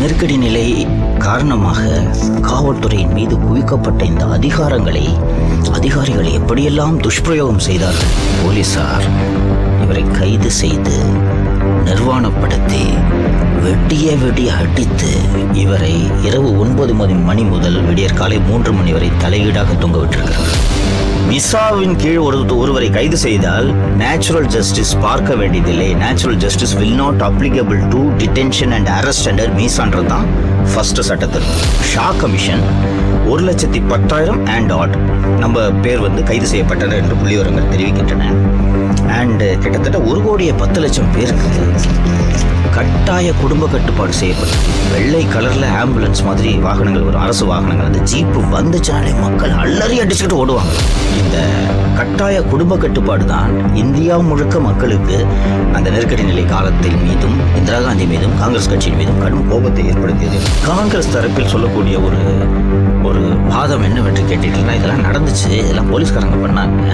நெருக்கடி நிலை காரணமாக காவல்துறையின் மீது குவிக்கப்பட்ட இந்த அதிகாரங்களை அதிகாரிகள் எப்படியெல்லாம் துஷ்பிரயோகம் செய்தார்கள்? போலீசார் இவரை கைது செய்து நிர்வாணப்படுத்தி வெட்டிய வெடி அடித்து இவரை இரவு ஒன்பது மணி மணி முதல் விடியற் காலை மூன்று மணி வரை தலையீடாக தொங்க விட்டிருக்கிறார்கள். விசாவின் கீழ் ஒரு ஒருவரை கைது செய்தால் நேச்சுரல் ஜஸ்டிஸ் பார்க்க வேண்டியதில்லை. Natural justice will not applicable to detention and arrest under மீசான்றது தான் ஃபர்ஸ்ட் சட்டத்தில் ஷா கமிஷன் ஒரு லட்சத்தி பத்தாயிரம் அண்ட் ஆட் நம்ம பேர் வந்து கைது செய்யப்பட்டனர் என்று புள்ளிவரங்கள் தெரிவிக்கின்றன. அண்ட் கிட்டத்தட்ட ஒரு கோடியே பத்து லட்சம் பேருக்கு கட்டாய குடும்ப கட்டுப்பாடு செய்யப்பட்டது. வெள்ளை கலர்ல ஆம்புலன்ஸ் மாதிரி வாகனங்கள் ஒரு அரசு வாகனங்கள். அந்த ஜீப்பு வந்துச்சுனாலே மக்கள் அலறி அடிச்சுக்கிட்டு ஓடுவாங்க. இந்த கட்டாய குடும்ப கட்டுப்பாடு தான் இந்தியா முழுக்க மக்களுக்கு அந்த நெருக்கடி நிலை காலத்தில் மீதும் இந்திரா காந்தி மீதும் காங்கிரஸ் கட்சியின் மீதும் கடும் கோபத்தை ஏற்படுத்தியது. காங்கிரஸ் தரப்பில் சொல்லக்கூடிய ஒரு ஒரு வாதம் என்னவென்று கேட்டீங்கன்னா இதெல்லாம் நடந்துச்சு. இதெல்லாம் போலீஸ்காரங்க பண்ணாங்க.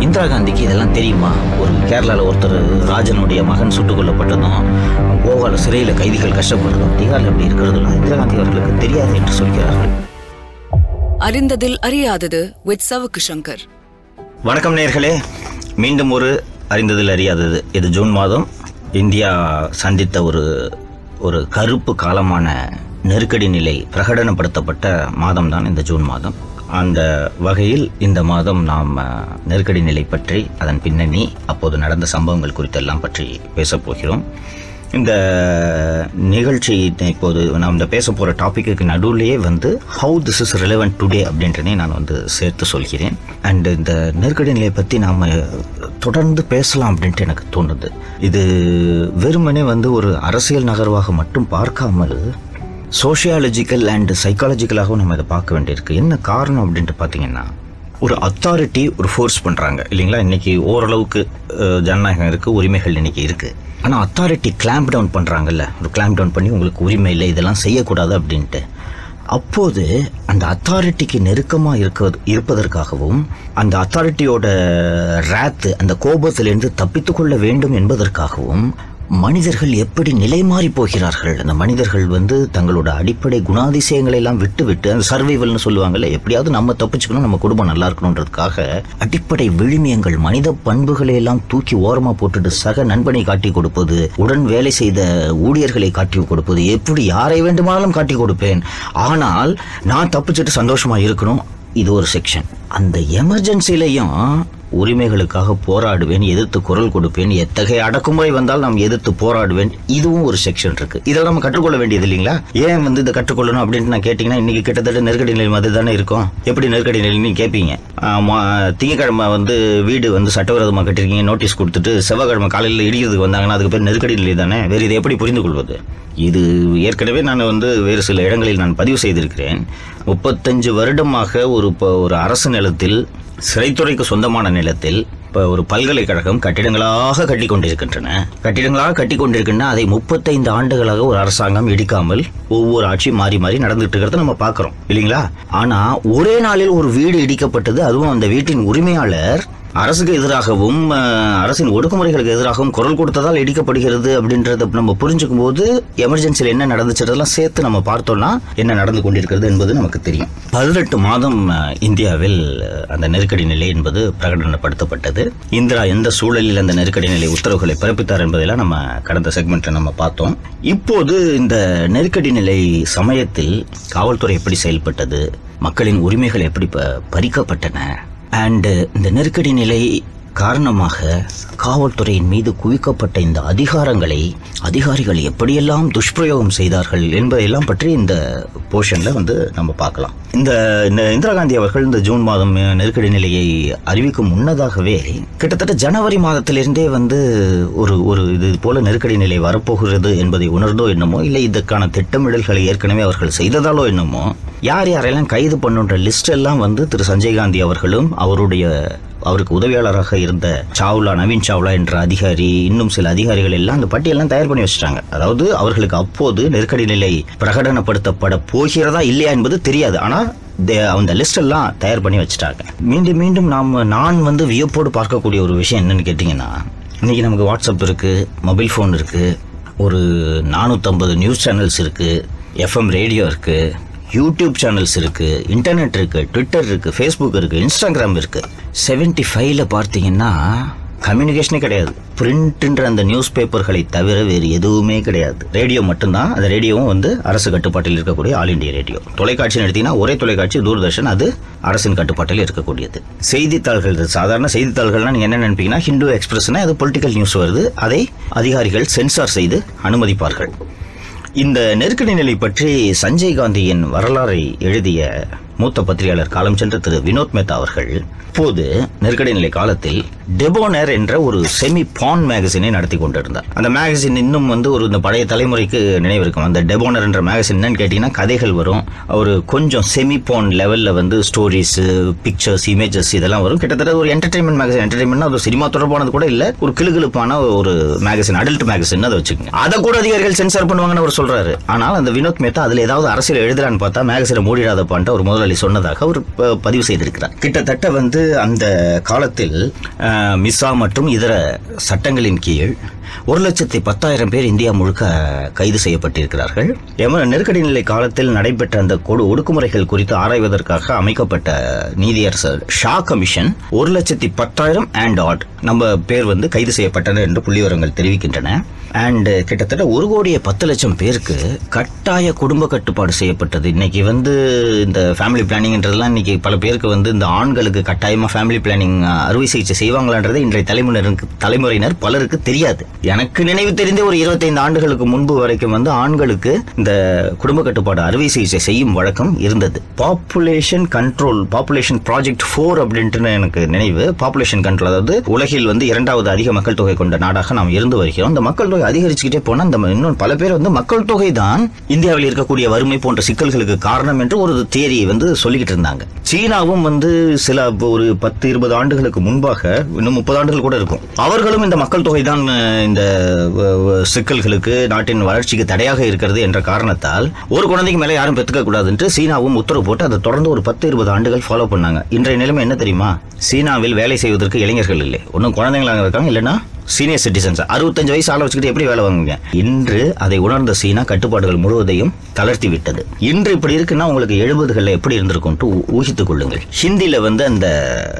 இந்திரா காந்திக்கு இதெல்லாம் தெரியுமா? ஒரு கேரளாவில் ஒருத்தர் ராஜனுடைய மகன் சுட்டுக் கொல்லப்பட்டதும் கோவால சிறையில் கைதிகள் கஷ்டப்படுறதும் பீகாரில் எப்படி இருக்கிறதுலாம் இந்திரா காந்தி அவர்களுக்கு தெரியாது என்று சொல்கிறார்கள். அறிந்ததில் அறியாதது வித் சவுக்கு சங்கர் வணக்கம் நேர்களே. மீண்டும் ஒரு அறிந்ததில் அறியாதது. இது ஜூன் மாதம். இந்தியா சந்தித்த ஒரு ஒரு கருப்பு காலமான நெருக்கடி நிலை பிரகடனப்படுத்தப்பட்ட மாதம் தான் இந்த ஜூன் மாதம். அந்த வகையில் இந்த மாதம் நாம் நெருக்கடி நிலை பற்றி அதன் பின்னணி அப்போது நடந்த சம்பவங்கள் குறித்தெல்லாம் பற்றி பேசப் போகிறோம். இந்த நிகழ்ச்சி இப்போது நான் இந்த பேச போகிற டாப்பிக்கு நடுவிலேயே வந்து how this is relevant today அப்படின்றனே நான் வந்து சேர்த்து சொல்கிறேன். அண்ட் இந்த நெருக்கடி நிலையை பற்றி நாம் தொடர்ந்து பேசலாம் அப்படின்ட்டு எனக்கு தோணுது. இது வெறுமனே வந்து ஒரு அரசியல் நகர்வாக மட்டும் பார்க்காமல் சோஷியாலஜிக்கல் அண்ட் சைக்காலஜிக்கலாகவும் நம்ம இதை பார்க்க வேண்டியிருக்கு. என்ன காரணம் அப்படின்ட்டு பார்த்தீங்கன்னா ஒரு அத்தாரிட்டி ஒரு ஃபோர்ஸ் பண்ணுறாங்க இல்லைங்களா? இன்றைக்கி ஓரளவுக்கு ஜனநாயகம் இருக்குது உரிமைகள் இன்னைக்கு இருக்குது ஆனால் அத்தாரிட்டி கிளாம்ப் டவுன் பண்ணுறாங்கல்ல ஒரு கிளாம்ப் டவுன் பண்ணி உங்களுக்கு உரிமை இல்லை இதெல்லாம் செய்யக்கூடாது அப்படின்ட்டு. அப்போது அந்த அத்தாரிட்டிக்கு நெருக்கமாக இருக்க இருப்பதற்காகவும் அந்த அத்தாரிட்டியோட ரேத்து அந்த கோபத்திலிருந்து தப்பித்துக்கொள்ள வேண்டும் என்பதற்காகவும் மனிதர்கள் எப்படி நிலை மாறி போகிறார்கள்? அந்த மனிதர்கள் வந்து தங்களோட அடிப்படை குணாதிசயங்களை எல்லாம் விட்டு விட்டு அந்த சர்வைவல்னு சொல்லுவாங்கல்ல எப்படியாவது நம்ம தப்பிச்சுக்கணும் நம்ம குடும்பம் நல்லா இருக்கணுன்றதுக்காக அடிப்படை விழுமியங்கள் மனித பண்புகளை எல்லாம் தூக்கி ஓரமா போட்டுட்டு சக நண்பனை காட்டி கொடுப்பது உடன் வேலை செய்த ஊழியர்களை காட்டி கொடுப்பது எப்படி யாரை வேண்டுமானாலும் காட்டி கொடுப்பேன். ஆனால் நான் தப்பிச்சுட்டு சந்தோஷமா இருக்கணும் இது ஒரு செக்ஷன் அந்த எமர்ஜென்சிலையும் உரிமைகளுக்காக போராடுவேன் எதிர்த்து குரல் கொடுப்பேன் எத்தகைய அடக்குமுறை வந்தால் நாம் எதிர்த்து போராடுவேன். இதுவும் ஒரு செக்ஷன் இருக்கு. இதெல்லாம் நம்ம கற்றுக்கொள்ள வேண்டியது இல்லைங்களா? ஏன் வந்து இதை கற்றுக்கொள்ளணும் அப்படின்ட்டு நான் கேட்டிங்கன்னா இன்னைக்கு கிட்டத்தட்ட நெருக்கடி நிலை மாதிரி தானே இருக்கும். எப்படி நெருக்கடி நிலைன்னு கேட்பீங்க திங்கக்கிழமை வந்து வீடு வந்து சட்டவிரோதமாக கட்டிருக்கீங்க நோட்டீஸ் கொடுத்துட்டு செவ்வாய்க்கிழமை காலையில் இடிக்கிறதுக்கு வந்தாங்கன்னா அதுக்கு பேர் நெருக்கடி நிலை தானே? வேறு இதை எப்படி புரிந்து கொள்வது இது ஏற்கனவே நான் வந்து வேறு சில இடங்களில் நான் பதிவு செய்திருக்கிறேன். முப்பத்தஞ்சு வருடமாக ஒரு இப்போ ஒரு அரசு நிலத்தில் சிறைத்துறைக்கு சொந்தமான நிலத்தில் இப்போ ஒரு பல்கலைக்கழகம் கட்டிடங்களாக கட்டி கொண்டிருக்கின்றன கட்டிடங்களாக கட்டி கொண்டிருக்கின்றன அதை முப்பத்தைந்து ஆண்டுகளாக ஒரு அரசாங்கம் இடிக்காமல் ஒவ்வொரு ஆட்சி மாறி மாறி நடந்துட்டு இருக்கிறத நம்ம பார்க்குறோம். இல்லைங்களா? ஆனால் ஒரே நாளில் ஒரு வீடு இடிக்கப்பட்டது அதுவும் அந்த வீட்டின் உரிமையாளர் அரசுக்கு எதிராகவும் அரசின் ஒடுக்குமுறைகளுக்கு எதிராகவும் குரல் கொடுத்ததால் இடிக்கப்படுகிறது அப்படின்றத நம்ம புரிஞ்சுக்கும் போது எமர்ஜென்சியில் என்ன நடந்துச்சுன்றதெல்லாம் சேர்த்து நம்ம பார்த்தோம்னா என்ன நடந்து கொண்டிருக்கிறது என்பது நமக்கு தெரியும். பதினெட்டு மாதம் இந்தியாவில் அந்த நெருக்கடி நிலை என்பது பிரகடனப்படுத்தப்பட்டது. இந்திரா எந்த சூழலில் அந்த நெருக்கடி நிலை உத்தரவுகளை பிறப்பித்தார் என்பதெல்லாம் நம்ம கடந்த செக்மெண்ட்ல நம்ம பார்த்தோம். இப்போது இந்த நெருக்கடி நிலை சமயத்தில் காவல்துறை எப்படி செயல்பட்டது? மக்களின் உரிமைகள் எப்படி ப- பறிக்கப்பட்டன? அண்டு uh, இந்த நெருக்கடி நிலை காரணமாக காவல்துறையின் மீது குவிக்கப்பட்ட இந்த அதிகாரங்களை அதிகாரிகள் எப்படியெல்லாம் துஷ்பிரயோகம் செய்தார்கள் என்பதையெல்லாம் பற்றி இந்த போர்ஷனில் வந்து நம்ம பார்க்கலாம். இந்த இந்த இந்திரா காந்தி அவர்கள் இந்த ஜூன் மாதம் நெருக்கடி நிலையை அறிவிக்கும் முன்னதாகவே கிட்டத்தட்ட ஜனவரி மாதத்திலிருந்தே வந்து ஒரு ஒரு இது போல நெருக்கடி நிலை வரப்போகிறது என்பதை உணர்ந்தோ என்னமோ இல்லை இதற்கான திட்டமிடல்களை ஏற்கனவே அவர்கள் செய்ததாலோ என்னமோ யார் யாரெல்லாம் கைது பண்ணுன்ற லிஸ்ட் எல்லாம் வந்து திரு சஞ்சய் காந்தி அவர்களும் அவருடைய அவருக்கு உதவியாளராக இருந்த சாவ்லா நவீன் சாவ்லா என்ற அதிகாரி இன்னும் சில அதிகாரிகள் எல்லாம் அந்த பட்டியலாம் தயார் பண்ணி வச்சுட்டாங்க. அதாவது அவர்களுக்கு அப்போது நெருக்கடி நிலை பிரகடனப்படுத்தப்பட போகிறதா இல்லையா என்பது தெரியாது. ஆனால் தே- அந்த லிஸ்ட் எல்லாம் தயார் பண்ணி வச்சுட்டாங்க. மீண்டும் மீண்டும் நாம் நான் வந்து வியப்போடு பார்க்கக்கூடிய ஒரு விஷயம் என்னன்னு கேட்டிங்கன்னா இன்றைக்கி நமக்கு வாட்ஸ்அப் இருக்குது மொபைல் ஃபோன் இருக்குது ஒரு நானூற்றம்பது நியூஸ் சேனல்ஸ் இருக்குது எஃப்எம் ரேடியோ இருக்குது யூடியூப் சேனல்ஸ் இருக்குது இன்டர்நெட் இருக்குது ட்விட்டர் இருக்குது ஃபேஸ்புக் இருக்குது இன்ஸ்டாகிராம் இருக்குது செவன்ட்டி ஃபைவ்ல பார்த்தீங்கன்னா கம்யூனிகேஷனே கிடையாது. பிரிண்ட்ன்ற அந்த நியூஸ் பேப்பர்களை தவிர வேறு எதுவுமே கிடையாது. ரேடியோ மட்டும்தான் அந்த ரேடியோவும் வந்து அரசு கட்டுப்பாட்டில் இருக்கக்கூடிய ஆல் இண்டியா ரேடியோ தொலைக்காட்சின்னு எடுத்தீங்கன்னா ஒரே தொலைக்காட்சி தூர்தர்ஷன் அது அரசின் கட்டுப்பாட்டில் இருக்கக்கூடியது. செய்தித்தாள்கள் சாதாரண செய்தித்தாள்கள்லாம் நீங்கள் என்ன நினைப்பீங்கன்னா ஹிந்து எக்ஸ்பிரஸ்னா அது பொலிட்டிக்கல் நியூஸ் வருது. அதை அதிகாரிகள் சென்சார் செய்து அனுமதிப்பார்கள். இந்த நெருக்கடி நிலை பற்றி சஞ்சய் காந்தியின் வரலாறை எழுதிய மூத்த பத்திரிகையாளர் காலம் சென்ற திரு வினோத் மேத்தா அவர்கள் இப்போது நெருக்கடி நிலை காலத்தில் டெபோனர் என்ற ஒரு செமி பான் மேகசினை நடத்தி கொண்டிருந்தார். அந்த மேகசின் இன்னும் வந்து ஒரு இந்த பழைய தலைமுறைக்கு நினைவிருக்கும் அந்த டெபோனர் என்ற மேகசின் என்னன்னு கேட்டீங்கன்னா கதைகள் வரும். ஒரு கொஞ்சம் செமி பான் லெவல்ல வந்து ஸ்டோரிஸ் பிக்சர்ஸ் இமேஜஸ் இதெல்லாம் வரும். கிட்டத்தட்ட ஒரு என்டர்டைன்மெண்ட் மேகசின் என்டர்டைன்மெண்ட் ஒரு சினிமா தொடர்பானது கூட இல்ல ஒரு கிளுகிழுப்பான ஒரு மேகசின் அடல்ட் மேகசின் அதை வச்சுக்கோங்க. அதை கூட அதிகாரிகள் சென்சார் பண்ணுவாங்கன்னு அவர் சொல்றாரு. ஆனால் அந்த வினோத் மேத்தா அதுல ஏதாவது அரசியல் எழுதுறான்னு பார்த்தா மேகசினை மூடிடாதப்பான்ட்டு ஒரு அலி சொன்னதாக அவர் பதிவு செய்திருக்கிறார். கிட்டத்தட்ட வந்து அந்த காலத்தில் மிஸ்ஸா மற்றும் இதர சட்டங்களின் கீழ் ஒரு லட்சத்தி பத்தாயிரம் பேர் இந்தியா முழுக்க கைது செய்யப்பட்டிருக்கிறார்கள். எம நெருக்கடி நிலை காலத்தில் நடைபெற்ற அந்த கொடு ஒடுக்குமுறைகள் குறித்து ஆராய்வதற்காக அமைக்கப்பட்ட நீதியரசர் ஷா கமிஷன் ஒரு லட்சத்தி பத்தாயிரம் அண்ட் ஆட் நம்ம பேர் வந்து கைது செய்யப்பட்டனர் என்று புள்ளிவிவரங்கள் தெரிவிக்கின்றன. அண்ட் கிட்டத்தட்ட ஒரு கோடியே பத்து லட்சம் பேருக்கு கட்டாய குடும்ப கட்டுப்பாடு செய்யப்பட்டது. இன்னைக்கு வந்து இந்த ஃபேமிலி பிளானிங்ன்றதுலாம் இன்னைக்கு பல பேருக்கு வந்து இந்த ஆண்களுக்கு கட்டாயமா ஃபேமிலி பிளானிங் அறுவை சிகிச்சை செய்வாங்களான்றது இன்றைய தலைமுறையினருக்கு தலைமுறையினர் பலருக்கு தெரியாது. எனக்கு நினைவு தெரிந்த ஒரு இருபத்தைந்து ஆண்டுகளுக்கு முன்பு வரைக்கும் வந்து ஆண்களுக்கு இந்த குடும்ப கட்டுப்பாடு அறுவை சிகிச்சை செய்யும் வழக்கம் இருந்தது. Population control population project four அப்படின்ட்டு எனக்கு நினைவு. பாப்புலேஷன் கண்ட்ரோல் அதாவது உலகில் வந்து இரண்டாவது அதிக மக்கள் தொகை கொண்ட நாடாக நாம் இருந்து வருகிறோம். இந்த மக்கள் தொகை அதிகரிச்சுக்கிட்டே போனால் இந்த இன்னும் பல பேர் வந்து மக்கள் தொகை தான் இந்தியாவில் இருக்கக்கூடிய வறுமை போன்ற சிக்கல்களுக்கு காரணம் என்று ஒரு தேரியை வந்து சொல்லிக்கிட்டு இருந்தாங்க. சீனாவும் வந்து சில ஒரு பத்து இருபது ஆண்டுகளுக்கு முன்பாக இன்னும் முப்பது ஆண்டுகள் கூட இருக்கும். அவர்களும் இந்த மக்கள் தொகை தான் இந்த சிக்கல்களுக்கு நாட்டின் வளர்ச்சிக்கு தடையாக இருக்கிறது என்ற காரணத்தால் ஒரு குழந்தைக்கு மேலே யாரும் பெற்றுக்க கூடாதுன்ட்டு சீனாவும் உத்தரவு போட்டு அதை தொடர்ந்து ஒரு பத்து இருபது ஆண்டுகள் ஃபாலோ பண்ணாங்க. இன்றைய நிலைமை என்ன தெரியுமா? சீனாவில் வேலை செய்வதற்கு இளைஞர்கள் இல்லை. ஒன்றும் குழந்தைங்களாக இருக்காங்க இல்லைன்னா சீனியர் சிட்டிசன்ஸ் அறுபத்தஞ்சு வயசு ஆள வச்சுக்கிட்டு எப்படி வேலை வாங்குவீங்க? இன்று அதை உணர்ந்த சீனா கட்டுப்பாடுகள் முழுவதையும் தளர்த்தி விட்டது. இன்று இப்படி இருக்குன்னா உங்களுக்கு எழுபதுகளில் எப்படி இருந்திருக்கும்ட்டு ஊகித்துக் கொள்ளுங்கள். ஹிந்தியில வந்து அந்த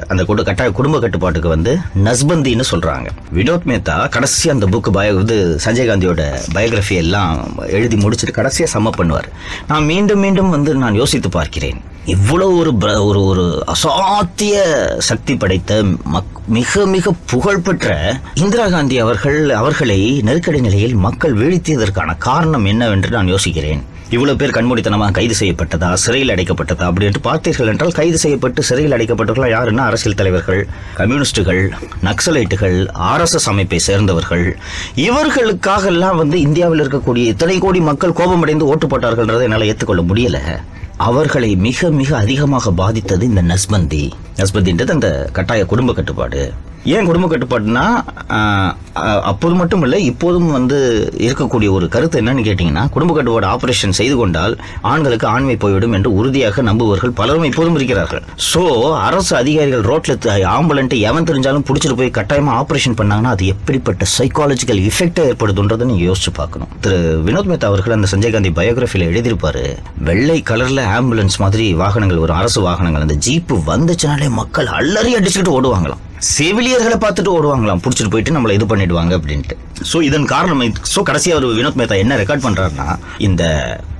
அந்த கூட கட்டாய குடும்ப கட்டுப்பாட்டுக்கு வந்து நஸ்பந்தின்னு சொல்றாங்க. வினோத் மேத்தா கடைசி அந்த புக் பயோ இது சஞ்சய் காந்தியோட பயோகிராஃபி எல்லாம் எழுதி முடிச்சுட்டு கடைசியாக சம்ம பண்ணுவார். நான் மீண்டும் மீண்டும் வந்து நான் யோசித்து பார்க்கிறேன். இவ்வளவு ஒரு ஒரு ஒரு அசாத்திய சக்தி படைத்த மக்- மிக மிக புகழ்பெற்ற இந்திரா காந்தி அவர்கள் அவர்களை நெருக்கடி நிலையில் மக்கள் வீழ்த்தியதற்கான காரணம் என்னவென்று நான் யோசிக்கிறேன். இவ்வளவு பேர் கண்மூடித்தனமாக கைது செய்யப்பட்டதா? சிறையில் அடைக்கப்பட்டதா? அப்படி என்று பார்த்தீர்கள் என்றால் கைது செய்யப்பட்டு சிறையில் அடைக்கப்பட்டவர்கள் யாருன்னா அரசியல் தலைவர்கள்? கம்யூனிஸ்டுகள் நக்சலைட்டுகள் ஆர்எஸ்எஸ் அமைப்பை சேர்ந்தவர்கள். இவர்களுக்காக எல்லாம் வந்து இந்தியாவில் இருக்கக்கூடிய இத்தனை கோடி மக்கள் கோபமடைந்து ஓட்டு போட்டார்கள்ன்றதை என்னால் ஏற்றுக்கொள்ள முடியல. அவர்களை மிக மிக அதிகமாக பாதித்தது இந்த நஸ்பந்தி. நஸ்பந்தின்றது அந்த கட்டாய குடும்ப கட்டுப்பாடு. ஏன் குடும்ப கட்டுப்பாடுனா அப்போது மட்டும் இல்லை இப்போதும் வந்து இருக்கக்கூடிய ஒரு கருத்து என்னன்னு கேட்டிங்கன்னா குடும்ப கட்டுப்பாடு ஆபரேஷன் செய்து கொண்டால் ஆண்களுக்கு ஆண்மை போய்விடும் என்று உறுதியாக நம்புவர்கள் பலரும் இப்போதும் இருக்கிறார்கள். ஸோ அரசு அதிகாரிகள் ரோட்டில் ஆம்புலன்ட்டு எவன் தெரிஞ்சாலும் பிடிச்சிட்டு போய் கட்டாயமாக ஆபரேஷன் பண்ணாங்கன்னா அது எப்படிப்பட்ட சைக்காலஜிக்கல் எஃபெக்டை ஏற்படுதுன்றதை நீங்கள் யோசிச்சு பார்க்கணும். திரு வினோத் மேத்தா அவர்கள் அந்த சஞ்சய் காந்தி பயோகிராஃபியில் எழுதியிருப்பார் வெள்ளை கலரில் ஆம்புலன்ஸ் மாதிரி வாகனங்கள் ஒரு அரசு வாகனங்கள் அந்த ஜீப்பு வந்துச்சுனாலே மக்கள் அலறி அடிச்சுக்கிட்டு ஓடுவாங்களாம். செவிலியர்களை பார்த்துட்டு ஓடுவாங்களாம். பிடிச்சிட்டு போயிட்டு நம்மளை இது பண்ணிடுவாங்க அப்படின்ட்டு. ஸோ இதன் காரணம் ஸோ கடைசியாக ஒரு வினோத் மேத்தா என்ன ரெக்கார்ட் பண்ணுறாருன்னா இந்த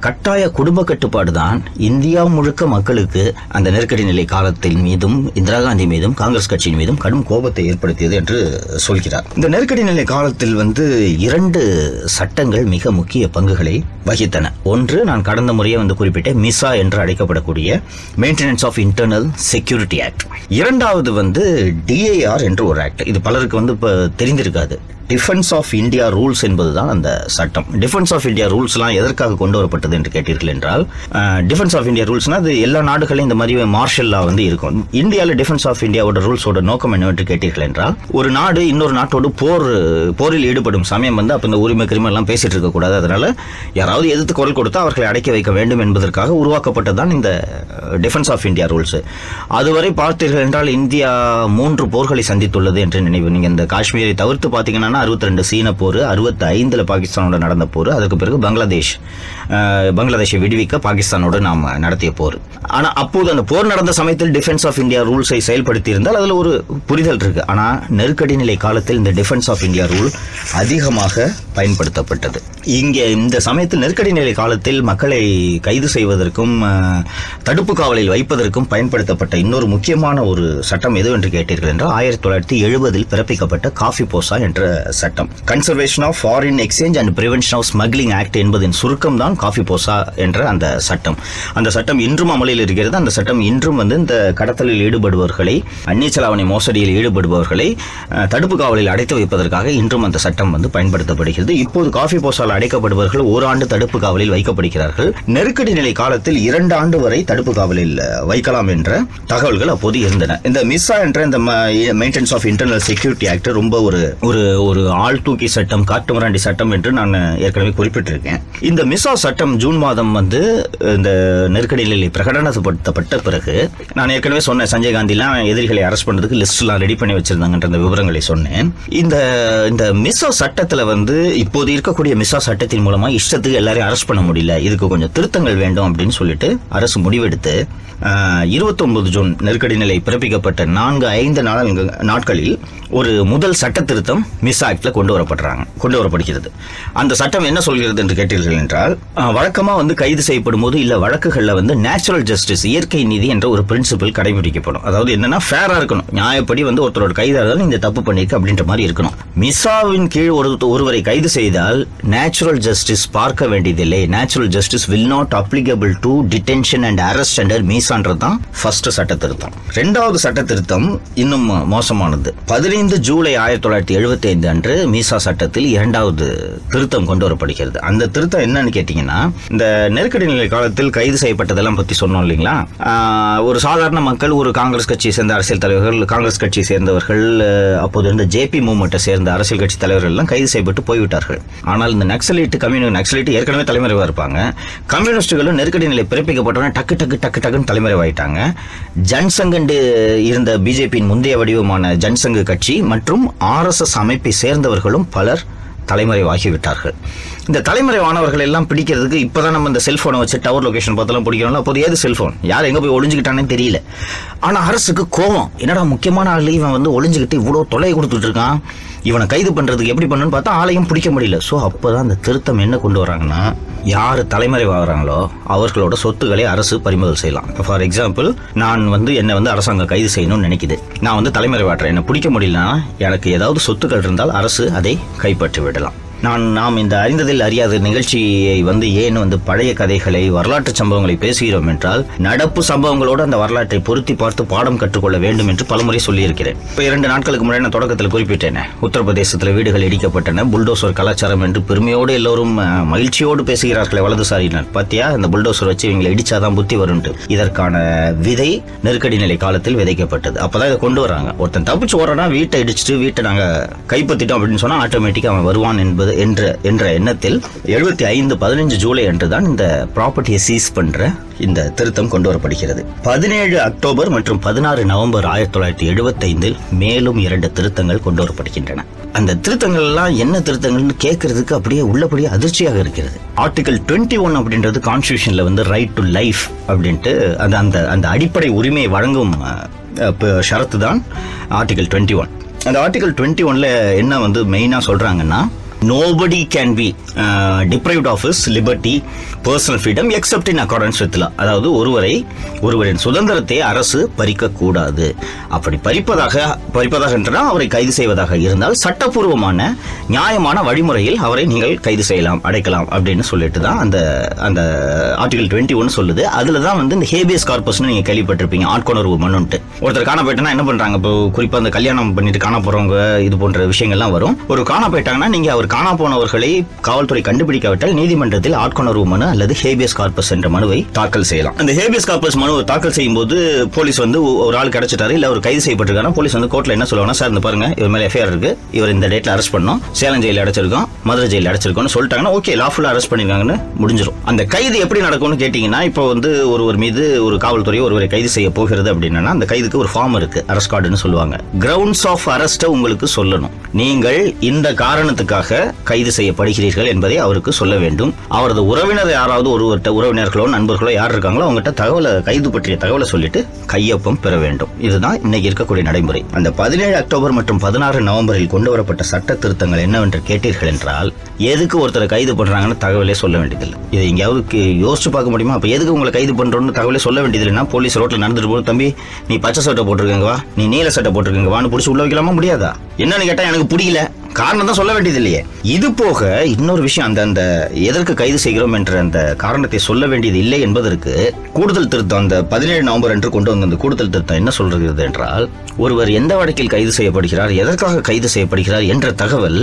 கட்டாய குடும்ப கட்டுப்பாடு தான் இந்தியா முழுக்க மக்களுக்கு அந்த நெருக்கடி நிலை காலத்தின் மீதும் இந்திரா காந்தி மீதும் காங்கிரஸ் கட்சியின் மீதும் கடும் கோபத்தை ஏற்படுத்தியது என்று சொல்கிறார். இந்த நெருக்கடி நிலை காலத்தில் வந்து இரண்டு சட்டங்கள் மிக முக்கிய பங்குகளை வகித்தன. ஒன்று நான் கடந்த முறையே வந்து குறிப்பிட்ட மிசா என்று அழைக்கப்படக்கூடிய maintenance of internal security act இரண்டாவது வந்து டிஏஆர் என்று ஒரு ஆக்ட் இது பலருக்கு வந்து இப்போ தெரிந்திருக்காது. டிஃபென்ஸ் ஆஃப் இந்தியா ரூல்ஸ் என்பதுதான் அந்த சட்டம். டிஃபென்ஸ் ஆஃப் இந்தியா ரூல்ஸ்லாம் எதற்காக கொண்டு வரப்பட்டது? சைல்படுத்தப்பட்டது என்று கேட்டீர்கள் என்றால் டிஃபென்ஸ் ஆஃப் இந்தியா ரூல்ஸ்னா அது எல்லா நாடுகளையும் இந்த மாதிரி மார்ஷல் லா வந்து இருக்கும். இந்தியாவில் டிஃபென்ஸ் ஆஃப் இந்தியாவோட ரூல்ஸோட நோக்கம் என்னவென்று கேட்டீர்கள் என்றால் ஒரு நாடு இன்னொரு நாட்டோடு போர் போரில் ஈடுபடும் சமயம் வந்து அப்போ இந்த உரிமை கிரிமை எல்லாம் பேசிட்டு இருக்கக்கூடாது அதனால யாராவது எதிர்த்து குரல் கொடுத்தா அவர்களை அடக்கி வைக்க வேண்டும் என்பதற்காக உருவாக்கப்பட்டதான் இந்த டிஃபென்ஸ் ஆஃப் இந்தியா ரூல்ஸ் அதுவரை பார்த்தீர்கள் என்றால் இந்தியா மூன்று போர்களை சந்தித்துள்ளது என்று நினைவு. நீங்கள் இந்த காஷ்மீரை தவிர்த்து பார்த்தீங்கன்னா அறுபத்தி ரெண்டு சீன போர் அறுபத்தி ஐந்தில் பாகிஸ்தானோட நடந்த போர் அதுக்கு பிறகு பங்களாதேஷ் பங்களாதேஷை விடுவிக்க பாகிஸ்தானோடு நாம் நடத்திய போர். ஆனால் அப்போது அந்த போர் நடந்த சமயத்தில் டிஃபென்ஸ் ஆஃப் இந்தியா ரூல்ஸை செயல்படுத்தி இருந்தால் அதில் ஒரு புரிதல் இருக்கு. ஆனால் நெருக்கடி நிலை காலத்தில் இந்த டிஃபென்ஸ் ஆஃப் இந்தியா ரூல் அதிகமாக பயன்படுத்தப்பட்டது. இங்கே இந்த சமயத்தில் நெருக்கடி நிலை காலத்தில் மக்களை கைது செய்வதற்கும் தடுப்பு காவலில் வைப்பதற்கும் பயன்படுத்தப்பட்ட இன்னொரு முக்கியமான ஒரு சட்டம் எது என்று கேட்டீர்கள் என்றால் ஆயிரத்தி தொள்ளாயிரத்தி எழுபதில் பிறப்பிக்கப்பட்ட காஃபி போசா என்ற சட்டம். Conservation of foreign exchange and prevention of smuggling act என்பதின் சுருக்கம் தான் காஃபி போசா என்ற அந்த சட்டம். அந்த சட்டம் இன்றும் அமலில் இருக்கிறது. அந்த சட்டம் இன்றும் வந்து இந்த கடத்தலில் ஈடுபடுபவர்களை அந்நிய செலாவணி மோசடியில் ஈடுபடுபவர்களை தடுப்பு காவலில் அடைத்து வைப்பதற்காக இன்றும் அந்த சட்டம் வந்து பயன்படுத்தப்படுகிறது. இப்போது காஃபி போசால் அடைக்கப்படுபவர்கள் ஓராண்டு தடுப்பு காவலில் வைக்கப்படுகிறார்கள். நெருக்கடி நிலை காலத்தில் இரண்டு ஆண்டு வரை தடுப்பு காவலில் வைக்கலாம் என்ற தகவல்கள் அப்போது இருந்தன. இந்த மிஸ்ஸா என்ற இந்த maintenance of internal security act ரொம்ப ஒரு ஒரு ஒரு ஆள் தூக்கி சட்டம் காட்டுமராண்டி சட்டம் என்று நான் ஏற்கனவே குறிப்பிட்டிருக்கேன். இந்த மிஸ்ஸா சட்டம் ஜூன் மாதம் வந்து இந்த நெருக்கடி நிலை பிரகடனப்படுத்தப்பட்ட பிறகு நான் ஏற்கனவே சொன்னேன் சஞ்சய் காந்திலாம் எதிரிகளை அரெஸ்ட் பண்ணுறதுக்கு லிஸ்ட்லாம் ரெடி பண்ணி வச்சிருந்தாங்கன்ற அந்த விவரங்களை சொன்னேன். இந்த இந்த மிசோ சட்டத்தில் வந்து இப்போது இருக்கக்கூடிய மிசோ சட்டத்தின் மூலமா இஷ்டத்துக்கு எல்லாரையும் அரெஸ்ட் பண்ண முடியல. இதுக்கு கொஞ்சம் திருத்தங்கள் வேண்டும் அப்படின்னு சொல்லிட்டு அரசு முடிவெடுத்து இருபத்தொன்பது ஜூன் நெருக்கடி நிலை பிறப்பிக்கப்பட்ட நான்கு ஐந்து நாள் நாட்களில் ஒரு முதல் சட்ட திருத்தம் மிஸ் ஆக்ட்ல கொண்டு வரப்படுறாங்க கொண்டு வரப்படுகிறது. அந்த சட்டம் என்ன சொல்கிறது என்று கேட்டீர்கள் என்றால் வழக்கமா வந்து கைது செய்யப்படும் போது இல்ல வழக்குகள்ல வந்து நேச்சுரல் ஜஸ்டிஸ் இயற்கை நீதி என்ற ஒரு பிரின்சிபல் கடைபிடிக்கப்படும். அதாவது என்னன்னா ஃபேரா இருக்கணும். நியாயப்படி வந்து ஒருத்தரோட கைதா இருந்தாலும் இந்த தப்பு பண்ணிருக்கு அப்படின்ற மாதிரி இருக்கணும். மிசாவின் கீழ் ஒரு ஒருவரை கைது செய்தால் நேச்சுரல் ஜஸ்டிஸ் பார்க்க வேண்டியதில்லை. Natural justice will not applicable to detention and arrest under மீசான்றது தான் ஃபர்ஸ்ட் சட்ட திருத்தம் ரெண்டாவது சட்ட திருத்தம் இன்னும் மோசமானது. பதினைந்து ஜூலை ஆயிரத்தி தொள்ளாயிரத்தி எழுபத்தி ஐந்து அன்று மீசா சட்டத்தில் இரண்டாவது திருத்தம் கொண்டு வரப்படுகிறது. அந்த திருத்தம் என்னன்னு கேட்டீங்கன்னா இந்த நெருக்கடி நிலை காலத்தில் கைது செய்யப்பட்டதெல்லாம் பத்தி சொன்னோம் இல்லைங்களா? ஒரு சாதாரண மக்கள் ஒரு காங்கிரஸ் கட்சியை சேர்ந்த அரசியல் தலைவர்கள் காங்கிரஸ் கட்சியை சேர்ந்தவர்கள் அப்போது இருந்த ஜேபி மூவ்மெண்ட்டை சேர்ந்த அரசியல் கட்சி தலைவர்கள் எல்லாம் கைது செய்யப்பட்டு போய்விட்டார்கள். ஆனால் இந்த நக்சலைட்டு கம்யூனி நக்சலைட்டு ஏற்கனவே தலைமறைவா இருப்பாங்க. கம்யூனிஸ்டுகளும் நெருக்கடி நிலை பிறப்பிக்கப்பட்டவுடனே டக்கு டக்கு டக்கு டக்குன்னு தலைமறைவாயிட்டாங்க. ஜன்சங்கண்டு இருந்த பிஜேபியின் முந்தைய வடிவமான ஜன்சங்கு கட்சி மற்றும் ஆர்எஸ்எஸ் அமைப்பை சேர்ந்தவர்களும் பலர் தலைமறைவாகிவிட்டார்கள். இந்த தலைமறைவானவர்கள் எல்லாம் பிடிக்கிறதுக்கு இப்பதான் நம்ம இந்த செல்ஃபோனை வச்சு டவர் லொகேஷன் பார்த்தெல்லாம் பிடிக்கிறோம்ல அப்போது ஏது செல்ஃபோன் யார் எங்கே போய் ஒளிஞ்சுக்கிட்டானே தெரியல. ஆனால் அரசுக்கு கோவம் என்னடா முக்கியமான ஆள் இவன் வந்து ஒளிஞ்சுக்கிட்டு இவ்வளோ தொலை கொடுத்துட்ருக்கான் இவனை கைது பண்றதுக்கு எப்படி பண்ணுன்னு பார்த்தா ஆளையும் பிடிக்க முடியல. ஸோ அப்பதான் அந்த திருத்தம் என்ன கொண்டு வராங்கன்னா யார் தலைமறைவாகிறாங்களோ அவர்களோட சொத்துக்களை அரசு பறிமுதல் செய்யலாம். ஃபார் எக்ஸாம்பிள் நான் வந்து என்னை வந்து அரசாங்கம் கைது செய்யணும்னு நினைக்குது. நான் வந்து தலைமறைவாட்டுறேன் என்னை பிடிக்க முடியலன்னா எனக்கு ஏதாவது சொத்துக்கள் இருந்தால் அரசு அதை கைப்பற்றி விடலாம். நான் நாம் இந்த அறிந்ததில் அறியாத நிகழ்ச்சியை வந்து ஏன் வந்து பழைய கதைகளை வரலாற்று சம்பவங்களை பேசுகிறோம் என்றால் நடப்பு சம்பவங்களோடு அந்த வரலாற்றை பொருத்தி பார்த்து பாடம் கற்றுக்கொள்ள வேண்டும் என்று பலமுறை சொல்லியிருக்கிறேன். இப்போ இரண்டு நாட்களுக்கு முன்னாடி நான் தொடக்கத்தில் குறிப்பிட்டேன். உத்தரப்பிரதேசத்தில் வீடுகள் இடிக்கப்பட்டன புல்டோசர் கலாச்சாரம் என்று பெருமையோடு எல்லோரும் மகிழ்ச்சியோடு பேசுகிறார்களே வலதுசாரியினர். பார்த்தியா இந்த புல்டோசர் வச்சு இவங்களை இடிச்சாதான் புத்தி வரும்ட்டு இதற்கான விதை நெருக்கடி நிலை காலத்தில் விதைக்கப்பட்டது. அப்பதான் இதை கொண்டு வராங்க. ஒருத்தன் தப்பிச்சு ஓடுறனா வீட்டை இடிச்சிட்டு வீட்டை நாங்கள் கைப்பற்றிட்டோம் அப்படின்னு சொன்னால் ஆட்டோமேட்டிக்காக அவன் வருவான் என்பது என்ற என்ற எண்ணத்தில் எழுபத்தி ஐந்து பதினஞ்சு ஜூலை அன்று தான் இந்த ப்ராப்பர்ட்டியை சீஸ் பண்ற இந்த திருத்தம் கொண்டு வரப்படுகிறது பதினேழு அக்டோபர் மற்றும் பதினாறு நவம்பர் ஆயிரத்தி தொள்ளாயிரத்தி எழுபத்தைந்தில் மேலும் இரண்டு திருத்தங்கள் கொண்டு வரப்படுகின்றன அந்த திருத்தங்கள் எல்லாம் என்ன திருத்தங்கள்னு கேட்கறதுக்கு அப்படியே உள்ளபடியே அதிர்ச்சியாக இருக்கிறது. ஆர்டிகல் டுவெண்ட்டி ஒன் அப்படின்றது கான்ஸ்டியூஷன்ல வந்து ரைட் டு லைஃப் அப்படின்ட்டு அந்த அந்த அந்த அடிப்படை உரிமையை வழங்கும் ஷரத்து தான் ஆர்டிகல் டுவெண்ட்டி ஒன் அந்த ஆர்டிகல் டுவெண்ட்டி ஒன்ல என்ன வந்து மெயினாக சொல்றாங்கன்னா nobody can be deprived of is liberty personal freedom except in accordance with அதாவது ஒருவரை ஒருவரின் சுதந்திரத்தை அரசு பறிக்கக்கூடாது. அப்படி பறிப்பதாக பறிப்பதாக என்றால் அவரை கைது செய்வதாக இருந்தால் சட்டப்பூர்வமான நியாயமான வழிமுறையில் அவரை நீங்கள் கைது செய்யலாம் அடைக்கலாம் அப்படின்னு சொல்லிட்டு தான் அந்த அந்த ஆர்டிகல் டுவெண்ட்டி ஒன் சொல்லுது. அதில் தான் வந்து இந்த ஹேபியஸ் கார்பஸ்னு நீங்கள் கேள்விப்பட்டிருப்பீங்க ஆட்கொணர்வு மனுன்ட்டு. ஒருத்தர் காண போயிட்டனா என்ன பண்ணுறாங்க இப்போ குறிப்பாக அந்த கல்யாணம் பண்ணிட்டு காண போகிறவங்க இது போன்ற விஷயங்கள்லாம் வரும். ஒரு காண போயிட்டாங்கன்னா நீங்கள் அவர் காணா போனவர்களை காவல்துறை கண்டுபிடிக்காவிட்டால் நீதிமன்றத்தில் ஆட்கொணர்வு மனு அல்லது ஹேபியஸ் கார்பஸ் என்ற மனுவை தாக்கல் செய்யலாம். அந்த ஹேபியஸ் கார்பஸ் மனுவை தாக்கல் செய்யும் போது போலீஸ் வந்து ஒரு ஆள் கிடைச்சிட்டாரு இல்ல ஒரு கைது செய்யப்பட்டிருக்காங்க போலீஸ் வந்து கோர்ட்ல என்ன சொல்லுவாங்க சார் இந்த பாருங்க இவர் மேல எஃப்ஐஆர் இருக்கு. இவர் இந்த டேட்ல அரெஸ்ட் பண்ணோம். சேலம் ஜெயில அடைச்சிருக்கோம் மதுரை ஜெயில அடைச்சிருக்கோம்னு சொல்லிட்டாங்கன்னா ஓகே லாஃபுல்லா அரெஸ்ட் பண்ணிருக்காங்கன்னு முடிஞ்சிடும் அந்த கைது எப்படி நடக்கும்னு கேட்டீங்கன்னா இப்போ வந்து ஒருவர் மீது ஒரு காவல்துறை ஒருவரை கைது செய்ய போகிறது அப்படின்னா அந்த கைதுக்கு ஒரு ஃபார்ம் இருக்கு அரெஸ்ட் கார்டுன்னு சொல்லுவாங்க. கிரவுண்ட்ஸ் ஆஃப் அரெஸ்ட்டை உங்களுக்கு சொல்லணும். நீங்கள் இந்த காரணத்துக்காக கைது செய்யப்படுகிறீர்கள் என்பதை அவருக்கு சொல்ல வேண்டும். அவரது உறவினர் யாராவது ஒருவர்கிட்ட உறவினர்களோ நண்பர்களோ யார் இருக்காங்களோ அவங்ககிட்ட தகவலை கைது பற்றிய தகவலை சொல்லிட்டு கையொப்பம் பெற வேண்டும். இதுதான் இன்னைக்கு இருக்கக்கூடிய நடைமுறை. அந்த பதினேழு அக்டோபர் மற்றும் பதினாறு நவம்பரில் கொண்டு வரப்பட்ட சட்ட திருத்தங்கள் என்னவென்று கேட்டீர்கள் என்றால் எதுக்கு ஒருத்தரை கைது பண்றாங்கன்னு தகவலே சொல்ல வேண்டியதில்லை. இதை எங்கேயாவது யோசிச்சு பார்க்க முடியுமா? அப்ப எதுக்கு உங்களை கைது பண்றோம்னு தகவலே சொல்ல வேண்டியதில்லைன்னா போலீஸ் ரோட்ல நடந்துட்டு போது தம்பி நீ பச்சை சட்டை போட்டிருக்கங்க வா நீ நீல சட்டை போட்டிருக்கங்க வான்னு பிடிச்சி உள்ள வைக்கலாமா? முடியாதா? என்னன்னு கேட்டா எனக்கு பிடிக்கல. காரணம் தான் சொல்ல வேண்டியது இல்லையே இது போக இன்னொரு விஷயம் அந்த அந்த எதற்கு கைது செய்கிறோம் என்ற அந்த காரணத்தை சொல்ல வேண்டியது இல்லை என்பதற்கு கூடுதல் திருத்தம் அந்த பதினேழு நவம்பர் அன்று கொண்டு வந்த அந்த கூடுதல் திருத்தம் என்ன சொல்கிறது என்றால் ஒருவர் எந்த வழக்கில் கைது செய்யப்படுகிறார் எதற்காக கைது செய்யப்படுகிறார் என்ற தகவல்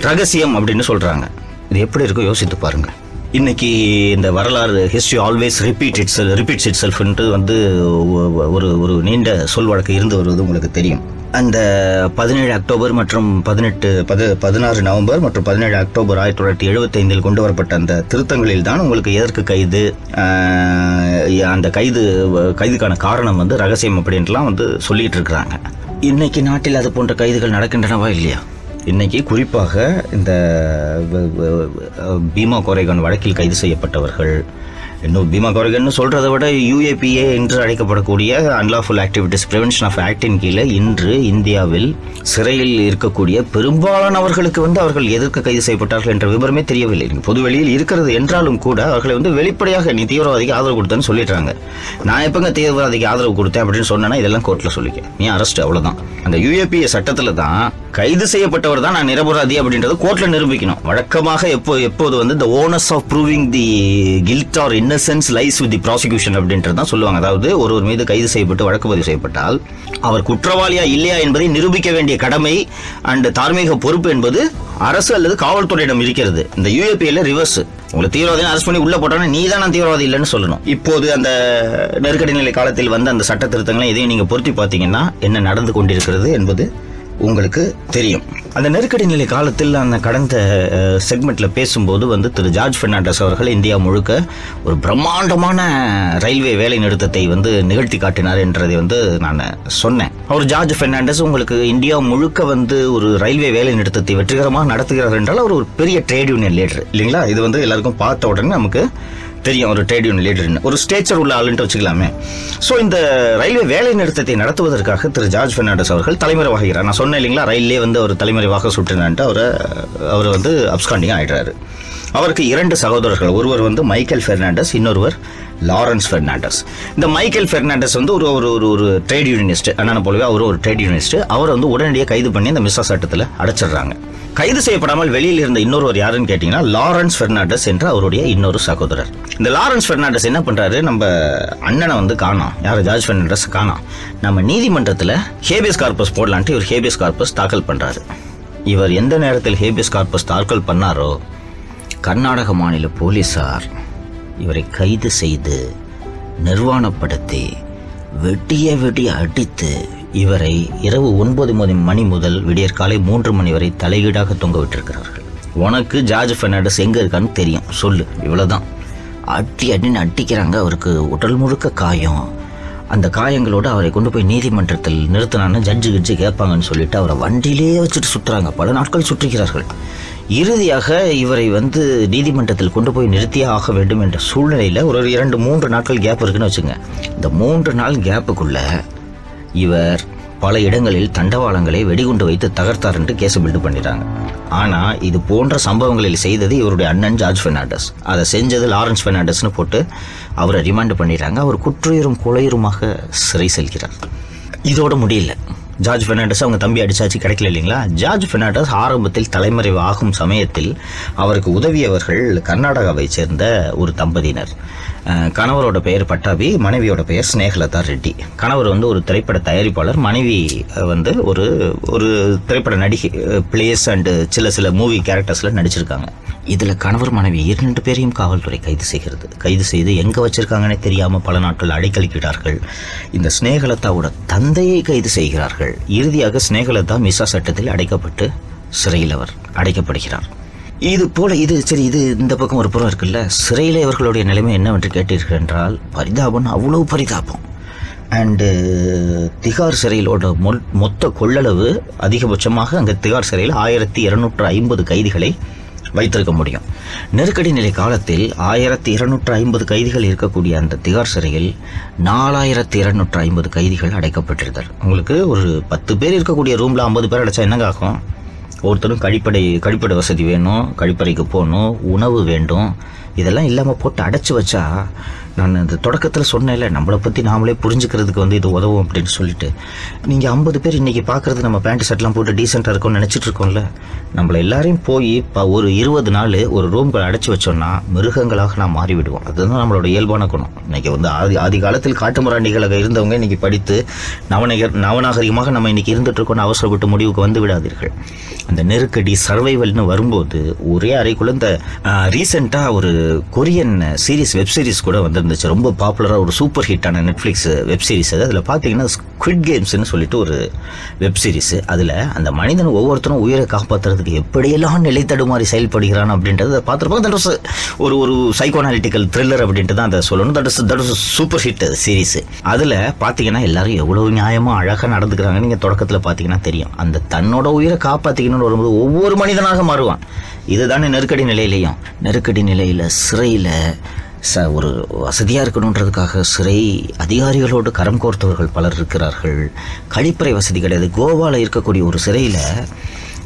ரகசியம் அப்படின்னு சொல்றாங்க. இது எப்படி இருக்கோ யோசித்து பாருங்க இன்னைக்கு இந்த வரலாறு history always repeat itself repeats it செல்ஃப்ன்ட்டு வந்து ஒரு ஒரு நீண்ட சொல் வழக்கு இருந்து வருவது உங்களுக்கு தெரியும். அந்த பதினேழு அக்டோபர் மற்றும் பதினெட்டு பது பதினாறு நவம்பர் மற்றும் பதினேழு அக்டோபர் ஆயிரத்தி தொள்ளாயிரத்தி எழுபத்தைந்தில் கொண்டு வரப்பட்ட அந்த திருத்தங்களில் தான் உங்களுக்கு எதற்கு கைது அந்த கைது கைதுக்கான காரணம் வந்து ரகசியம் அப்படின்ட்டுலாம் வந்து சொல்லிட்டு இருக்கிறாங்க இன்னைக்கு நாட்டில் அது போன்ற கைதுகள் நடக்கின்றனவா இல்லையா? இன்னைக்கு குறிப்பாக இந்த பீமா கோரேகான் வழக்கில் கைது செய்யப்பட்டவர்கள் இன்னும் பீமா கோரேகன் சொல்றதை விட யூஏபிஏ என்று அழைக்கப்படக்கூடிய அன்லாஃபுல் ஆக்டிவிட்டிஸ் ப்ரிவென்ஷன் ஆஃப் ஆக்டின் கீழே இன்று இந்தியாவில் சிறையில் இருக்கக்கூடிய பெரும்பாலானவர்களுக்கு வந்து அவர்கள் எதற்கு கைது செய்யப்பட்டார்கள் என்ற விவரமே தெரியவில்லை. பொது வெளியில் இருக்கிறது என்றாலும் கூட அவர்களை வந்து வெளிப்படையாக நீ தீவிரவாதிக்கு ஆதரவு கொடுத்தேன்னு சொல்லிடுறாங்க. நான் எப்பங்க தீவிரவாதிக்கு ஆதரவு கொடுத்தேன் அப்படின்னு சொன்னேன்னா இதெல்லாம் கோர்ட்ல சொல்லிக்க. நீ அரெஸ்ட் அவ்வளவுதான். அந்த யூஏபிஏ சட்டத்துல தான் கைது செய்யப்பட்டவர் தான் நான் நிரபராதி அப்படின்றது கோர்ட்ல நிரூபிக்கணும். வழக்கமாக எப்போ எப்போது வந்து இந்த onus of proving the guilt or innocence lies with the prosecution அப்படின்றது தான் சொல்லுவாங்க. அதாவது ஒருவர் மீது கைது செய்யப்பட்டு வழக்கு பதிவு செய்யப்பட்டால் அவர் குற்றவாளியா இல்லையா என்பதை நிரூபிக்க வேண்டிய கடமை அண்ட் தார்மீக பொறுப்பு என்பது அரசு அல்லது காவல்துறையிடம் இருக்கிறது. இந்த யூஏபியில் ரிவர்ஸ் உங்களை தீவிரவாதி அரெஸ்ட் பண்ணி உள்ள போட்டாங்கன்னா நீ தான் நான் தீவிரவாதி இல்லைன்னு சொல்லணும். இப்போது அந்த நெருக்கடி நிலை காலத்தில் வந்த அந்த சட்ட திருத்தங்களை இதையும் நீங்க பொருத்தி பார்த்தீங்கன்னா என்ன நடந்து கொண்டிருக்கிறது என்பது உங்களுக்கு தெரியும். அந்த நெருக்கடி நிலை காலத்தில் அந்த கடந்த செக்மெண்ட்டில் பேசும்போது வந்து திரு ஜார்ஜ் பெர்னாண்டஸ் அவர்கள் இந்தியா முழுக்க ஒரு பிரம்மாண்டமான ரயில்வே வேலை நிறுத்தத்தை வந்து நிகழ்த்தி காட்டினார் என்றதை வந்து நான் சொன்னேன். அவர் ஜார்ஜ் பெர்னாண்டஸ் உங்களுக்கு இந்தியா முழுக்க வந்து ஒரு ரயில்வே வேலை நிறுத்தத்தை வெற்றிகரமாக நடத்துகிறார் என்றால் அவர் ஒரு பெரிய ட்ரேட் யூனியன் லீடர் இல்லைங்களா? இது வந்து எல்லாருக்கும் பார்த்த உடனே நமக்கு தெரியும் ஒரு ட்ரேட் யூனியன் லீடர்னு ஒரு ஸ்டேச்சர் உள்ள ஆளுன்ட்டு வச்சுக்கலாமே. ஸோ இந்த ரயில்வே வேலை நிறுத்தத்தை நடத்துவதற்காக திரு ஜார்ஜ் பெர்னாண்டஸ் அவர்கள் தலைமுறை வாகிறார் நான் சொன்னேன் இல்லைங்களா ரயிலே வந்து அவர் தலைமறைவாக சுற்றினான்ட்டு அவரை அவர் வந்து அப்ஸ்காண்டிங் ஆயிடுறாரு. அவருக்கு இரண்டு சகோதரர்கள். ஒருவர் வந்து மைக்கேல் பெர்னாண்டஸ் இன்னொருவர் லாரன்ஸ் பெர்னாண்டஸ். இந்த மைக்கேல் பெர்னாண்டஸ் வந்து ஒரு ஒரு ஒரு ஒரு ட்ரேட் யூனியனிஸ்ட் அண்ணனை போலவே அவர் ஒரு ட்ரேட் யூனியனிஸ்ட் அவர் வந்து உடனடியாக கைது பண்ணி அந்த மிஸ்ஸா சட்டத்தில் அடைச்சிடுறாங்க. கைது செய்யப்படாமல் வெளியில் இருந்த இன்னொருவர் யாருன்னு கேட்டிங்கன்னா லாரன்ஸ் பெர்னாண்டஸ் என்ற அவருடைய இன்னொரு சகோதரர். இந்த லாரன்ஸ் பெர்னாண்டஸ் என்ன பண்ணுறாரு நம்ம அண்ணனை வந்து காணோம். யார்? ஜார்ஜ் பெர்னாண்டஸ் காணாம். நம்ம நீதிமன்றத்தில் ஹேபியஸ் கார்பஸ் போடலான்ட்டு இவர் ஹேபியஸ் கார்பஸ் தாக்கல் பண்ணுறாரு இவர் எந்த நேரத்தில் ஹேபியஸ் கார்பஸ் தாக்கல் பண்ணாரோ கர்நாடக மாநில போலீஸார் இவரை கைது செய்து நிர்வாணப்படுத்தி வெட்டிய வெட்டி அடித்து இவரை இரவு ஒன்பது மணி மணி முதல் விடியற்காலை மூன்று மணி வரை தலையீடாக தொங்க விட்டிருக்கிறார்கள். உனக்கு ஜார்ஜ் பெர்னாண்டஸ் எங்கே இருக்கான்னு தெரியும். சொல்லு. இவ்வளோதான் அட்டி அட்டின்னு அடிக்கிறாங்க. அவருக்கு உடல் முழுக்க காயம். அந்த காயங்களோடு அவரை கொண்டு போய் நீதிமன்றத்தில் நிறுத்தினான்னு ஜட்ஜு கிட்ஜு கேட்பாங்கன்னு சொல்லிட்டு அவரை வண்டியிலே வச்சுட்டு சுற்றுறாங்க பல நாட்கள் சுற்றுகிறார்கள். இறுதியாக இவரை வந்து நீதிமன்றத்தில் கொண்டு போய் நிறுத்தியே ஆக வேண்டும் என்ற சூழ்நிலையில் ஒரு ஒரு இரண்டு மூன்று நாட்கள் கேப் இருக்குன்னு வச்சுங்க. இந்த மூன்று நாள் கேப்புக்குள்ள இவர் பல இடங்களில் தண்டவாளங்களை வெடிகுண்டு வைத்து தகர்த்தார் என்று கேஸ் பில்டு பண்ணிட்டாங்க. ஆனால் இது போன்ற சம்பவங்களில் செய்தது இவருடைய அண்ணன் ஜார்ஜ் பெர்னாண்டஸ். அதை செஞ்சது லாரன்ஸ் பெர்னாண்டஸ்னு போட்டு அவரை ரிமாண்ட் பண்ணிடுறாங்க அவர் குற்றுயிரும் கொலையுருமாக சிறை செல்கிறார். இதோட முடியல. ஜார்ஜ் பெர்னாண்டஸ் அவங்க தம்பி அடிச்சாச்சு கிடைக்கல இல்லைங்களா? ஜார்ஜ் பெர்னாண்டஸ் ஆரம்பத்தில் தலைமறைவு ஆகும் சமயத்தில் அவருக்கு உதவியவர்கள் கர்நாடகாவை சேர்ந்த ஒரு தம்பதியினர். கணவரோட பெயர் பட்டாபி மனைவியோட பெயர் ஸ்னேகலதா ரெட்டி. கணவர் வந்து ஒரு திரைப்பட தயாரிப்பாளர். மனைவி வந்து ஒரு ஒரு திரைப்பட நடிகை பிளேஸ் அண்டு சில சில மூவி கேரக்டர்ஸில் நடிச்சிருக்காங்க. இதில் கணவர் மனைவி இரண்டு பேரையும் காவல்துறை கைது செய்கிறது. கைது செய்து எங்கே வச்சிருக்காங்கன்னே தெரியாமல் பல நாட்கள் அடைக்கழிக்கிறார்கள். இந்த ஸ்னேகலதாவோட தந்தையை கைது செய்கிறார்கள். இறுதியாக ஸ்னேகலதா மிசா சட்டத்தில் அடைக்கப்பட்டு சிறையில் அவர் அடைக்கப்படுகிறார். இது போல இது சரி இது இந்த பக்கம் ஒரு புறம் இருக்குல்ல? சிறையில் இவர்களுடைய நிலைமை என்னவென்று கேட்டீர்கள் என்றால் பரிதாபம் அவ்வளவு பரிதாபம். அண்டு திகார் சிறையிலோட மொ மொத்த கொள்ளளவு அதிகபட்சமாக அங்கே திகார் சிறையில் ஆயிரத்தி இருநூற்று ஐம்பது கைதிகளை வைத்திருக்க முடியும். நெருக்கடி நிலை காலத்தில் ஆயிரத்தி இருநூற்று ஐம்பது கைதிகள் இருக்கக்கூடிய அந்த திகார் சிறையில் நாலாயிரத்தி இருநூற்று ஐம்பது கைதிகள் அடைக்கப்பட்டிருந்தார் உங்களுக்கு ஒரு பத்து பேர் இருக்கக்கூடிய ரூமில் ஐம்பது பேர் அடைச்சா என்னங்க ஆகும்? ஒருத்தரும் கழிப்படை கழிப்படை வசதி வேணும் கழிப்பறைக்கு போகணும் உணவு வேண்டும். இதெல்லாம் இல்லாமல் போட்டு அடைச்சி வச்சா நான் இந்த தொடக்கத்தில் சொன்னேன்ல நம்மளை பற்றி நாமளே புரிஞ்சுக்கிறதுக்கு வந்து இது உதவும் அப்படின்னு சொல்லிட்டு. நீங்கள் ஐம்பது பேர் இன்றைக்கி பார்க்குறது நம்ம பேண்ட் ஷர்ட்லாம் போட்டு டீசெண்டாக இருக்கும்னு நினச்சிட்டு இருக்கோம்ல நம்மளை எல்லாரையும் போய் இப்போ ஒரு இருபது நாள் ஒரு ரூம்களை அடைச்சி வச்சோம்னா மிருகங்களாக நாம் மாறிவிடுவோம். அதுதான் நம்மளோட இயல்பான குணம். இன்றைக்கி வந்து ஆதி ஆதி காலத்தில் காட்டுமிராண்டிகளாக இருந்தவங்க இன்றைக்கி படித்து நவநகர் நவநாகரிகமாக நம்ம இன்றைக்கி இருந்துட்டு இருக்கோம்னு அவசரப்பட்டு முடிவுக்கு வந்து விடாதீர்கள். அந்த நெருக்கடி சர்வைவல்னு வரும்போது ஒரே அறைக்குள்ள இந்த ரீசெண்டாக ஒரு கொரியன் சீரீஸ் வெப் சீரிஸ் கூட இருந்துச்சு. ரொம்ப பாப்புலராக ஒரு சூப்பர் ஹிட்டான நெட்ஃப்ளிக்ஸ் வெப்சீரிஸ் அது. அதில் பார்த்தீங்கன்னா ஸ்குவிட் கேம்ஸ்னு சொல்லிட்டு ஒரு வெப்சீரிஸ் அதில் அந்த மனிதன் ஒவ்வொருத்தரும் உயிரை காப்பாற்றுறதுக்கு எப்படியெல்லாம் நிலை தடுமாறி செயல்படுகிறான் அப்படின்றது அதை பார்த்துருப்போம். தட் வாஸ் ஒரு ஒரு சைக்கோனாலிட்டிக்கல் த்ரில்லர் அப்படின்ட்டு தான் அதை சொல்லணும். That is that is super hit series அதில் பார்த்தீங்கன்னா எல்லாரும் எவ்வளோ நியாயமாக அழகாக நடந்துக்கிறாங்கன்னு நீங்கள் தொடக்கத்தில் பார்த்தீங்கன்னா தெரியும். அந்த தன்னோட உயிரை காப்பாற்றிக்கணும்னு வரும்போது ஒவ்வொரு மனிதனாக மாறுவான். இதுதானே நெருக்கடி நிலையிலையும். நெருக்கடி நிலையில் சிறையில் ச ஒரு வசதியாக இருக்கணுன்றதுக்காக சிறை அதிகாரிகளோடு கரம் கோர்த்தவர்கள் பலர் இருக்கிறார்கள். கழிப்பறை வசதி கிடையாது கோவாவில் இருக்கக்கூடிய ஒரு சிறையில்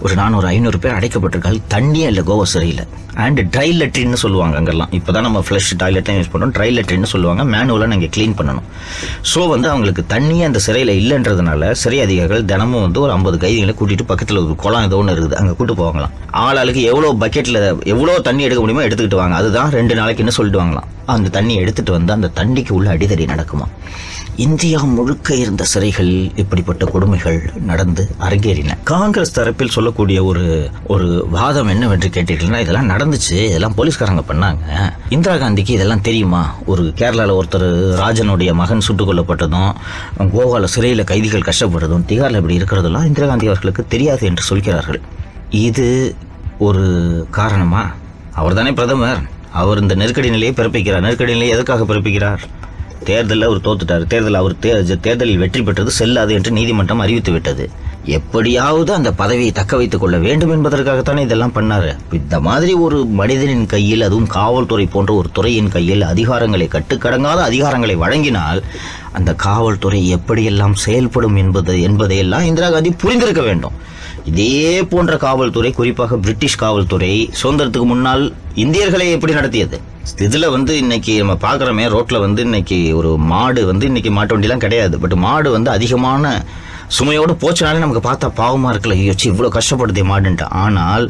ஒரு நானூறு ஐநூறு பேர் அடைக்கப்பட்டிருக்காங்க. தண்ணியே இல்லை கோவா சிறையில். அண்ட் ட்ரை லெட்ரின்னு சொல்லுவாங்க அங்கெல்லாம். இப்போ தான் நம்ம ஃப்ளஷ் டாய்லெட்லாம் யூஸ் பண்ணுறோம் ட்ரை லெட்ரின்னு சொல்லுவாங்க. மேனுவலாக நாங்கள் க்ளீன் பண்ணணும். ஸோ வந்து அவங்களுக்கு தண்ணியே அந்த சிறையில் இல்லைன்றதுனால சிறை அதிகாரிகள் தினமும் வந்து ஒரு ஐம்பது கைதிகளை கூட்டிகிட்டு பக்கத்தில் ஒரு குளம் ஏதோ ஒன்று இருக்குது. அங்கே கூட்டு போவாங்களாம். ஆளாளுக்கு எவ்வளோ பக்கெட்டில் எவ்வளோ தண்ணி எடுக்க முடியுமோ எடுத்துக்கிட்டு வாங்க. அதுதான் ரெண்டு நாளைக்குன்னு சொல்லிட்டு வாங்கலாம் அந்த தண்ணி எடுத்துகிட்டு வந்து அந்த தண்ணிக்கு உள்ள அடிதடி நடக்குமா? இந்தியா முழுக்க இருந்த சிறைகளில் இப்படிப்பட்ட கொடுமைகள் நடந்து அரங்கேறின. காங்கிரஸ் தரப்பில் சொல்லக்கூடிய ஒரு ஒரு வாதம் என்னவென்று கேட்டீர்கள்னா இதெல்லாம் நடந்துச்சு. இதெல்லாம் போலீஸ்காரங்க பண்ணாங்க. இந்திரா காந்திக்கு இதெல்லாம் தெரியுமா? ஒரு கேரளாவில் ஒருத்தர் ராஜனுடைய மகன் சுட்டுக் கொல்லப்பட்டதும் கோவாவில் சிறையில் கைதிகள் கஷ்டப்படுறதும் திகாரில் இப்படி இருக்கிறதெல்லாம் இந்திரா காந்தி அவர்களுக்கு தெரியாது என்று சொல்கிறார்கள். இது ஒரு காரணமா? அவர் தானே பிரதமர். அவர் இந்த நெருக்கடி நிலையை பிறப்பிக்கிறார். நெருக்கடி நிலையை எதற்காக பிறப்பிக்கிறார்? தேர்தலில் அவர் தோத்துட்டார். தேர்தல் அவர் தேர்தலில் வெற்றி பெற்றது செல்லாது என்று நீதிமன்றம் அறிவித்து விட்டது எப்படியாவது அந்த பதவியை தக்க வைத்துக் கொள்ள வேண்டும் என்பதற்காகத்தானே இதெல்லாம் பண்ணாரு. இந்த மாதிரி ஒரு மனிதனின் கையில் அதுவும் காவல்துறை போன்ற ஒரு துறையின் கையில் அதிகாரங்களை கட்டுக்கடங்காத அதிகாரங்களை வழங்கினால் அந்த காவல்துறை எப்படியெல்லாம் செயல்படும் என்பது என்பதையெல்லாம் இந்திரா காந்தி புரிந்திருக்க வேண்டும். இதே போன்ற காவல்துறை குறிப்பாக பிரிட்டிஷ் காவல்துறை சுதந்திரத்துக்கு முன்னால் இந்தியர்களை எப்படி நடத்தியது? இதுல வந்து இன்னைக்கு நம்ம பார்க்குறோமே ரோட்ல வந்து இன்னைக்கு ஒரு மாடு வந்து இன்னைக்கு மாட்டு வண்டிலாம் கிடையாது. பட் மாடு வந்து அதிகமான சுமையோடு போச்சுனாலே நமக்கு பார்த்தா பாவமாக இருக்குல்ல. ஐயோ இவ்வளோ இவ்வளவு கஷ்டப்படுதே மாடுன்ட்டு. ஆனால்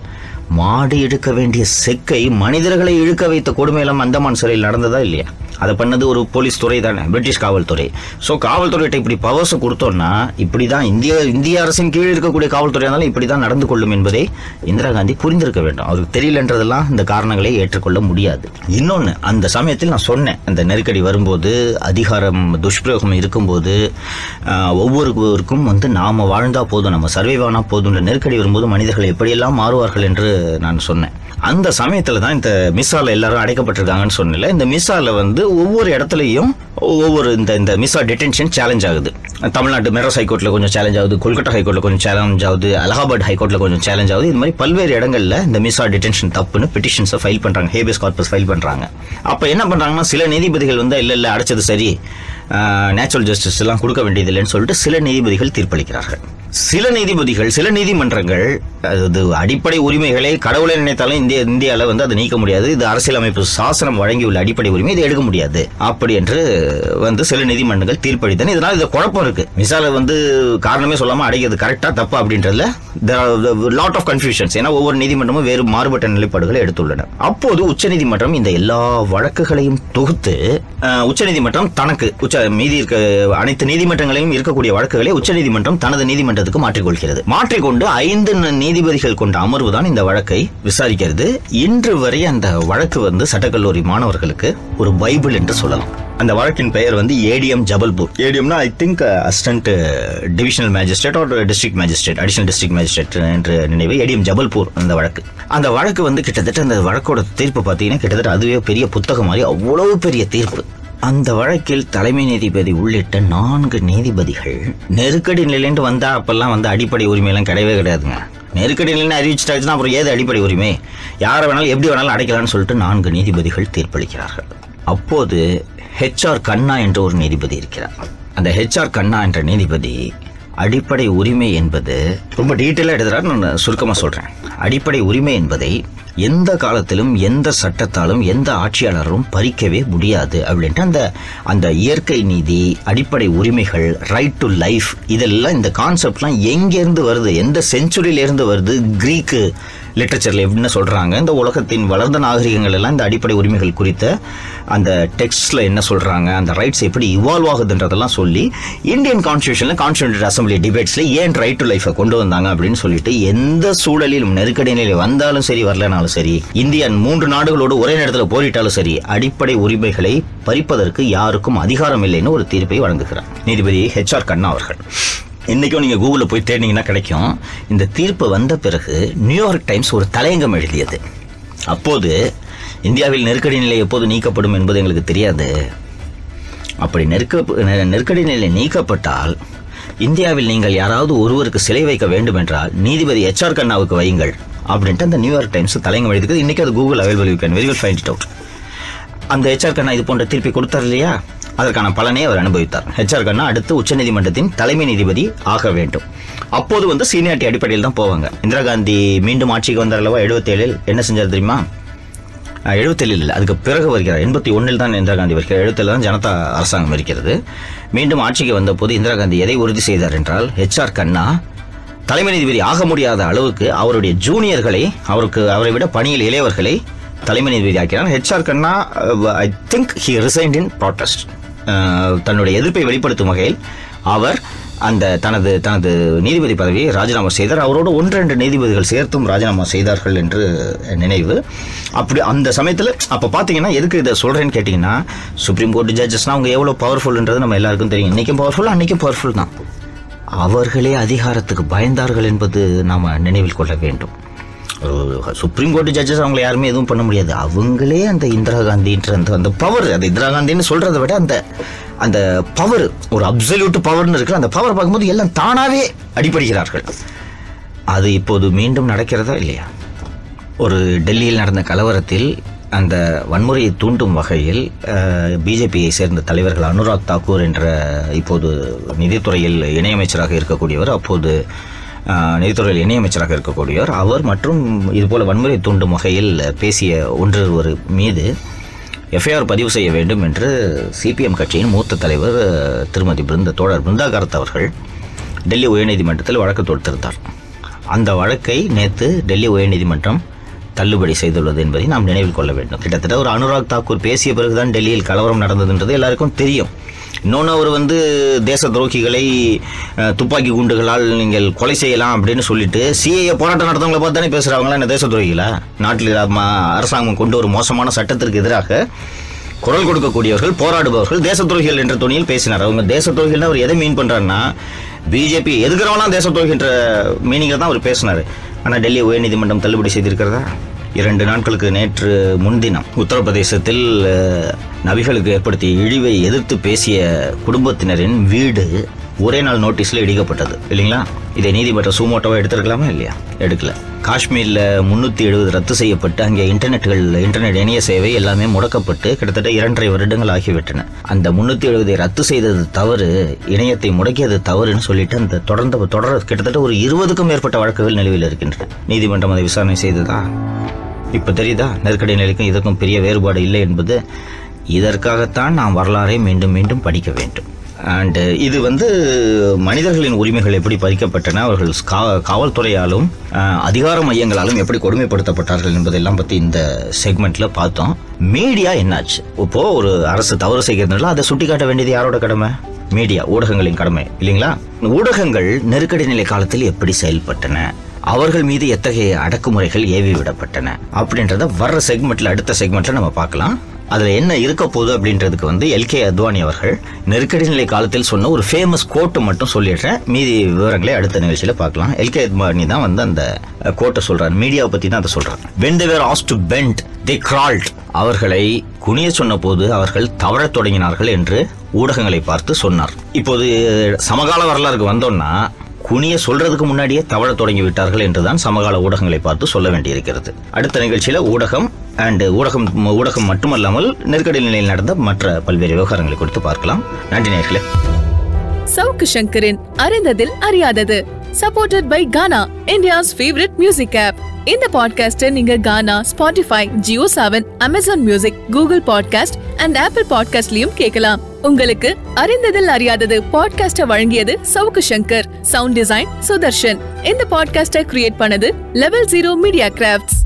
மாடு இழுக்க வேண்டிய செக்கை மனிதர்களை இழுக்க வைத்த கொடுமையெல்லாம் அந்தமான் சிறையில் நடந்ததா இல்லையா? அதை பண்ணது ஒரு போலீஸ் துறை தானே பிரிட்டிஷ் காவல்துறை. ஸோ காவல்துறையிட்ட இப்படி பவர்ஸை கொடுத்தோம்னா இப்படி தான் இந்திய இந்திய அரசின் கீழ் இருக்கக்கூடிய காவல்துறை இருந்தாலும் இப்படி தான் நடந்து கொள்ளும் என்பதை இந்திரா காந்தி புரிந்திருக்க வேண்டும். அவருக்கு தெரியலன்றதெல்லாம் இந்த காரணங்களை ஏற்றுக்கொள்ள முடியாது. இன்னொன்று அந்த சமயத்தில் நான் சொன்னேன் அந்த நெருக்கடி வரும்போது அதிகாரம் துஷ்பிரயோகம் இருக்கும்போது ஒவ்வொருவருக்கும் வந்து நாம் வாழ்ந்தால் போதும் நம்ம சர்வைவ் ஆனா போதும் நெருக்கடி வரும்போது மனிதர்கள் எப்படியெல்லாம் மாறுவார்கள் என்று நான் சொன்னேன். அந்த சமயத்தில் தான் இந்த மிசால எல்லாரும் அடைக்கப்பட்டிருக்காங்கன்னு சொன்னல இந்த மிசால வந்து ஒவ்வொரு இடத்துலையும் ஒவ்வொரு இந்த இந்த மிசா டிடென்ஷன் சேலஞ்ச் ஆகுது. தமிழ்நாட்டு மெட்ராஸ் ஹைகோர்ட்டில் கொஞ்சம் சேலஞ்ச் ஆகுது கொல்கட்டா ஹைகோர்ட்டில் கொஞ்சம் சேலஞ்ச் ஆகுது அலகாபாத் ஹைகோர்ட்டில் கொஞ்சம் சேலஞ்ச் ஆகுது. இது மாதிரி பல்வேறு இடங்கள்ல இந்த மிசா டிடென்ஷன் தப்புன்னு பெட்டிஷன்ஸை ஃபைல் பண்றாங்க ஹேபியஸ் கார்பஸ் ஃபைல் பண்றாங்க. அப்போ என்ன பண்றாங்கன்னா சில நீதிபதிகள் வந்து இல்லை இல்லை அடைச்சது சரி. நேச்சுரல் ஜஸ்டிஸ் எல்லாம் கொடுக்க வேண்டியதில்லைன்னு சொல்லிட்டு சில நீதிபதிகள் தீர்ப்பளிக்கிறார்கள். சில நீதிபதிகள் சில நீதிமன்றங்கள் அது அடிப்படை உரிமைகளை கடவுளை நினைத்தாலும் இந்திய இந்தியாவில் வந்து அதை நீக்க முடியாது. இது அரசியலமைப்பு சாசனம் வழங்கியுள்ள அடிப்படை உரிமை இதை எடுக்க முடியாது. அப்படி என்று வந்து சில நீதிமன்றங்கள் தீர்ப்பளித்தன. இதனால் இது குழப்பம் இருக்கு. மிசால வந்து காரணமே சொல்லாமல் அடைக்கிறது கரெக்டாக தப்பா அப்படின்றதுல லாட் ஆஃப் கன்ஃபியூஷன்ஸ் ஏன்னா ஒவ்வொரு நீதிமன்றமும் வேறு மாறுபட்ட நிலைப்பாடுகளை எடுத்துள்ளன. அப்போது உச்சநீதிமன்றம் இந்த எல்லா வழக்குகளையும் தொகுத்து உச்சநீதிமன்றம் தனக்கு உச்ச மீதி இருக்க அனைத்து நீதிமன்றங்களையும் இருக்கக்கூடிய வழக்குகளை உச்சநீதிமன்றம் தனது நீதிமன்றத்துக்கு மாற்றிக்கொள்கிறது. மாற்றிக்கொண்டு ஐந்து நீதிபதிகள் கொண்ட அமர்வு தான் இந்த வழக்கை விசாரிக்கிறது. இன்று வரை அந்த வழக்கு வந்து சட்டக்கல்லூரி மாணவர்களுக்கு ஒரு பைபிள் என்று சொல்லலாம். அந்த வழக்கின் பெயர் வந்து ADM Jabalpur. ஏடிஎம்னா I think assistant divisional magistrate or district magistrate additional district magistrate என்று நினைவு ஏடிஎம் ஜபல்பூர் அந்த வழக்கு. அந்த வழக்கு வந்து கிட்டத்தட்ட அந்த வழக்கோட தீர்ப்பு பார்த்தீங்கன்னா கிட்டத்தட்ட அதுவே பெரிய புத்தகம் மாதிரி அவ்வளவு பெரிய தீர்ப்பு. அந்த வழக்கில் தலைமை நீதிபதி உள்ளிட்ட நான்கு நீதிபதிகள் நெருக்கடி நிலைன்ட்டு வந்தா அப்பெல்லாம் வந்து அடிப்படை உரிமையெல்லாம் கிடையவே கிடையாதுங்க. நெருக்கடி நிலைன்னு அறிவிச்சிட்டாச்சுன்னா அப்புறம் ஏது அடிப்படை உரிமை? யாரை வேணாலும் எப்படி வேணாலும் அடைக்கலாம்னு சொல்லிட்டு நான்கு நீதிபதிகள் தீர்ப்பளிக்கிறார்கள். அப்போது ஹெச்ஆர் கண்ணா என்ற ஒரு நீதிபதி இருக்கிறார். அந்த ஹெச்ஆர் கண்ணா என்ற நீதிபதி அடிப்படை உரிமை என்பது ரொம்ப டீட்டெயிலாக எடுத்துறாரு நான் சுருக்கமாக சொல்கிறேன் அடிப்படை உரிமை என்பதை எந்த காலத்திலும் எந்த சட்டத்தாலும் எந்த ஆட்சியாளரும் பறிக்கவே முடியாது அப்படின்ட்டு அந்த அந்த இயற்கை நீதி அடிப்படை உரிமைகள் ரைட் டு லைஃப் இதெல்லாம் இந்த கான்செப்ட்லாம் எங்கேருந்து வருது? எந்த செஞ்சுரியிலேருந்து வருது? கிரீக்கு லிட்ரேச்சரில் எப்படின்னு சொல்கிறாங்க இந்த உலகத்தின் வளர்ந்த நாகரிகங்கள் எல்லாம் இந்த அடிப்படை உரிமைகள் குறித்த அந்த டெக்ஸ்டில் என்ன சொல்கிறாங்க அந்த ரைட்ஸ் எப்படி இவால்வ் ஆகுதுன்றதெல்லாம் சொல்லி இந்தியன் கான்ஸ்டியூஷனில் கான்ஸ்டியூட் அசம்பிளி டிபேட்ஸில் ஏன் ரைட் டு லைஃபை கொண்டு வந்தாங்க அப்படின்னு சொல்லிட்டு எந்த சூழலிலும் நெருக்கடி நிலை வந்தாலும் சரி வரலனாலும் சரி இந்தியா மூன்று நாடுகளோடு ஒரே நேரத்தில் போரிட்டாலும் சரி அடிப்படை உரிமைகளை பறிப்பதற்கு யாருக்கும் அதிகாரம் இல்லைன்னு ஒரு தீர்ப்பை வழங்குகிறார். நீதிபதி ஹெச்ஆர் கண்ணா அவர்கள். இன்றைக்கும் நீங்கள் கூகுளில் போய் தேடினீங்கன்னா கிடைக்கும். இந்த தீர்ப்பு வந்த பிறகு நியூயார்க் டைம்ஸ் ஒரு தலையங்கம் எழுதியது. அப்போது இந்தியாவில் நெருக்கடி நிலை எப்போது நீக்கப்படும் என்பது எங்களுக்கு தெரியாது. அப்படி நெருக்க நெ- நெருக்கடி நிலை நீக்கப்பட்டால் இந்தியாவில் நீங்கள் யாராவது ஒருவருக்கு சிலை வைக்க வேண்டும் என்றால் நீதிபதி எச்ஆர் கண்ணாவுக்கு வையுங்கள் அப்படின்ட்டு அந்த நியூயார்க் டைம்ஸ் தலைங்கம் எழுதிக்கிறது இன்றைக்கி அது Google available you can very well find it out அந்த ஹெச்ஆர் கண்ணா இது போன்ற தீர்ப்பை கொடுத்தார் இல்லையா? அதற்கான பலனை அவர் அனுபவித்தார். ஹெச்ஆர் கண்ணா அடுத்து உச்சநீதிமன்றத்தின் தலைமை நீதிபதி ஆக வேண்டும். அப்போது வந்து சீனியாரிட்டி அடிப்படையில் தான் போவாங்க. இந்திரா காந்தி மீண்டும் ஆட்சிக்கு வந்தார் அல்லவா? எழுபத்தேழில் என்ன செஞ்சார் தெரியுமா? எழுபத்தேழில் இல்லை. அதுக்கு பிறகு வருகிறார். எண்பத்தி ஒன்றில் தான் இந்திரா காந்தி வருகிறார். எழுபத்தேழு தான் ஜனதா அரசாங்கம் இருக்கிறது. மீண்டும் ஆட்சிக்கு வந்தபோது இந்திரா காந்தி எதை உறுதி செய்தார் என்றால் ஹெச்ஆர் கண்ணா தலைமை நீதிபதி ஆக முடியாத அளவுக்கு அவருடைய ஜூனியர்களை அவருக்கு அவரை விட பணியில் இளையவர்களை தலைமை நீதிபதி ஆக்கினார். HR Khanna I think he resigned in protest தன்னுடைய எதிர்ப்பை வெளிப்படுத்தும் வகையில் அவர் அந்த தனது தனது நீதிபதி பதவியை ராஜினாமா செய்தார். அவரோடு ஒன்று ரெண்டு நீதிபதிகள் சேர்த்தும் ராஜினாமா செய்தார்கள் என்று நினைவு. அப்படி அந்த சமயத்தில் அப்போ பார்த்தீங்கன்னா எதுக்கு இதை சொல்கிறேன்னு கேட்டிங்கன்னா சுப்ரீம் கோர்ட் ஜட்ஜஸ்னால் அவங்க எவ்வளோ பவர்ஃபுல்ன்றது நம்ம எல்லாருக்கும் தெரியும். இன்றைக்கும் பவர்ஃபுல் அன்றைக்கும் பவர்ஃபுல் தான். அவர்களே அதிகாரத்துக்கு பயந்தார்கள் என்பது நாம் நினைவில் கொள்ள வேண்டும். சுப்ரீம் கோர்ட் ஜட்ஜஸ் அவங்களை யாருமே எதுவும் பண்ண முடியாது. அவங்களே அந்த இந்திரா காந்தின்ற அந்த அந்த பவர் அந்த இந்திரா காந்தின்னு சொல்றதை விட அந்த அந்த பவர் ஒரு அப்சல்யூட் பவர்னு இருக்கு அந்த பவர் பார்க்கும்போது எல்லாம் தானாவே அடிபடுகிறார்கள். அது இப்போது மீண்டும் நடக்கிறதா இல்லையா? ஒரு டெல்லியில் நடந்த கலவரத்தில் அந்த வன்முறையை தூண்டும் வகையில் பிஜேபியை சேர்ந்த தலைவர்கள் அனுராக் தாக்கூர் என்ற இப்போது நிதித்துறையில் இணையமைச்சராக இருக்கக்கூடியவர் அப்போது நிதித்துறையில் இணையமைச்சராக இருக்கக்கூடியவர். அவர் மற்றும் இதுபோல வன்முறை தூண்டும் வகையில் பேசிய ஒன்றொருவர் மீது எஃப்ஐஆர் பதிவு செய்ய வேண்டும் என்று சிபிஎம் கட்சியின் மூத்த தலைவர் திருமதி பிருந்த தோழர் பிருந்தா காரத் அவர்கள் டெல்லி உயர்நீதிமன்றத்தில் வழக்கு தொடுத்திருந்தார். அந்த வழக்கை நேற்று டெல்லி உயர்நீதிமன்றம் தள்ளுபடி செய்துள்ளது என்பதை நாம் நினைவில் கொள்ள வேண்டும். கிட்டத்தட்ட ஒரு அனுராக் தாக்கூர் பேசிய பிறகுதான் டெல்லியில் கலவரம் நடந்ததுன்றது எல்லாருக்கும் தெரியும். இன்னொன்று அவர் வந்து தேச துரோகிகளை துப்பாக்கி குண்டுகளால் நீங்கள் கொலை செய்யலாம் அப்படின்னு சொல்லிட்டு சிஏஏ போராட்டம் நடத்தவங்களை பார்த்து தானே பேசுகிறவங்களா என்ன தேச துரோகிகளா? நாட்டில் அரசாங்கம் கொண்டு ஒரு மோசமான சட்டத்திற்கு எதிராக குரல் கொடுக்கக்கூடியவர்கள் போராடுபவர்கள் தேச துரோகிகள் என்ற துணியில் பேசினார். அவங்க தேச துரோகிகள்னு அவர் எதை மீன் பண்ணுறாருன்னா பிஜேபி எதுக்கிறவங்களாம் தேச துரோகின்ற மீனிங்கில் தான் அவர் பேசினார். ஆனால் டெல்லி உயர்நீதிமன்றம் தள்ளுபடி செய்திருக்கிறதா? இரண்டு நாட்களுக்கு நேற்று முன்தினம் உத்தரப்பிரதேசத்தில் நபிகளுக்கு ஏற்படுத்திய இழிவை எதிர்த்து பேசிய குடும்பத்தினரின் வீடு ஒரே நாள் நோட்டீஸில் இடிக்கப்பட்டது. இல்லைங்களா? இதை நீதிமன்றம் சூமோட்டோவாக எடுத்திருக்கலாமா இல்லையா? எடுக்கல. காஷ்மீரில் முந்நூற்றி எழுபது ரத்து செய்யப்பட்டு அங்கே இன்டர்நெட்டுகள் இன்டர்நெட் இணைய சேவை எல்லாமே முடக்கப்பட்டு கிட்டத்தட்ட இரண்டரை வருடங்கள் ஆகிவிட்டன. அந்த முந்நூற்றி எழுபதை ரத்து செய்தது தவறு இணையத்தை முடக்கியது தவறுன்னு சொல்லிட்டு அந்த தொடர்ந்து தொடர் கிட்டத்தட்ட ஒரு இருபதுக்கும் மேற்பட்ட வழக்குகள் நிலுவையில் இருக்கின்றன. நீதிமன்றம் அதை விசாரணை செய்ததா? இப்போ தெரியுதா? நெருக்கடி நிலைக்கும் இதற்கும் பெரிய வேறுபாடு இல்லை என்பது இதற்காகத்தான் நாம் வரலாறை மீண்டும் மீண்டும் படிக்க வேண்டும். அண்டு இது வந்து மனிதர்களின் உரிமைகள் எப்படி பறிக்கப்பட்டன அவர்கள் கா- காவல்துறையாலும் அதிகார மையங்களாலும் எப்படி கொடுமைப்படுத்தப்பட்டார்கள் என்பதெல்லாம் பற்றி இந்த செக்மெண்ட்ல பார்த்தோம். மீடியா என்னாச்சு? இப்போ ஒரு அரசு தவறு செய்கிறதுனால அதை சுட்டி காட்ட வேண்டியது யாரோட கடமை? மீடியா ஊடகங்களின் கடமை இல்லைங்களா? ஊடகங்கள் நெருக்கடி நிலை காலத்தில் எப்படி செயல்பட்டன? அவர்கள் மீது எத்தகைய அடக்குமுறைகள் ஏவி விடப்பட்டன அப்படின்றத வர்ற செக்மெண்ட்ல அடுத்த செக்மெண்ட்ல நம்ம பார்க்கலாம். அதில் என்ன இருக்க போகுது அப்படின்றதுக்கு வந்து எல்கே அத்வானி அவர்கள் நெருக்கடி நிலை காலத்தில் சொன்ன ஒரு ஃபேமஸ் கோட்டை மட்டும் சொல்லிடுறேன். மீதி விவரங்களை அடுத்த நிகழ்ச்சியில் பார்க்கலாம். எல்கே அத்வானி தான் வந்து அந்த கோட்டை சொல்கிறார் மீடியாவை பற்றி தான் அதை சொல்கிறார் வெண்ட் they ஆஸ் டு பெண்ட் தி கிரால்ட் அவர்களை குனிய சொன்ன போது அவர்கள் தவறத் தொடங்கினார்கள் என்று ஊடகங்களை பார்த்து சொன்னார். இப்போது சமகால வரலாறுக்கு வந்தோம்னா குனிய சொல்றதுக்கு முன்னாடியே தவழ தொடங்கி விட்டார்கள் என்றுதான் சமகால ஊடகங்களை பார்த்து சொல்ல வேண்டியிருக்கிறது. அடுத்த நிகழ்ச்சியில ஊடகம் அண்ட் ஊடகம் ஊடகம் மட்டுமல்லாமல் நெருக்கடி நிலையில் நடந்த மற்ற பல்வேறு விவகாரங்களை குறித்து பார்க்கலாம். நன்றி நேர்களே சவுக்கு சங்கரின் அறிந்ததில் அறியாதது. Supported by Gaana India's favourite music app இந்த பாட்காஸ்டை நீங்க Gaana Spotify Jio Saavn Amazon music Google podcast and Apple பாட்காஸ்ட்லயும் கேட்கலாம். உங்களுக்கு அறிந்ததில் அறியாதது பாட்காஸ்டை வழங்கியது சவுக்கு சங்கர். சவுண்ட் டிசைன் சுதர்ஷன் இந்த பாட்காஸ்டை கிரியேட் பண்ணது லெவல் ஜீரோ மீடியா கிராஃப்ட்ஸ்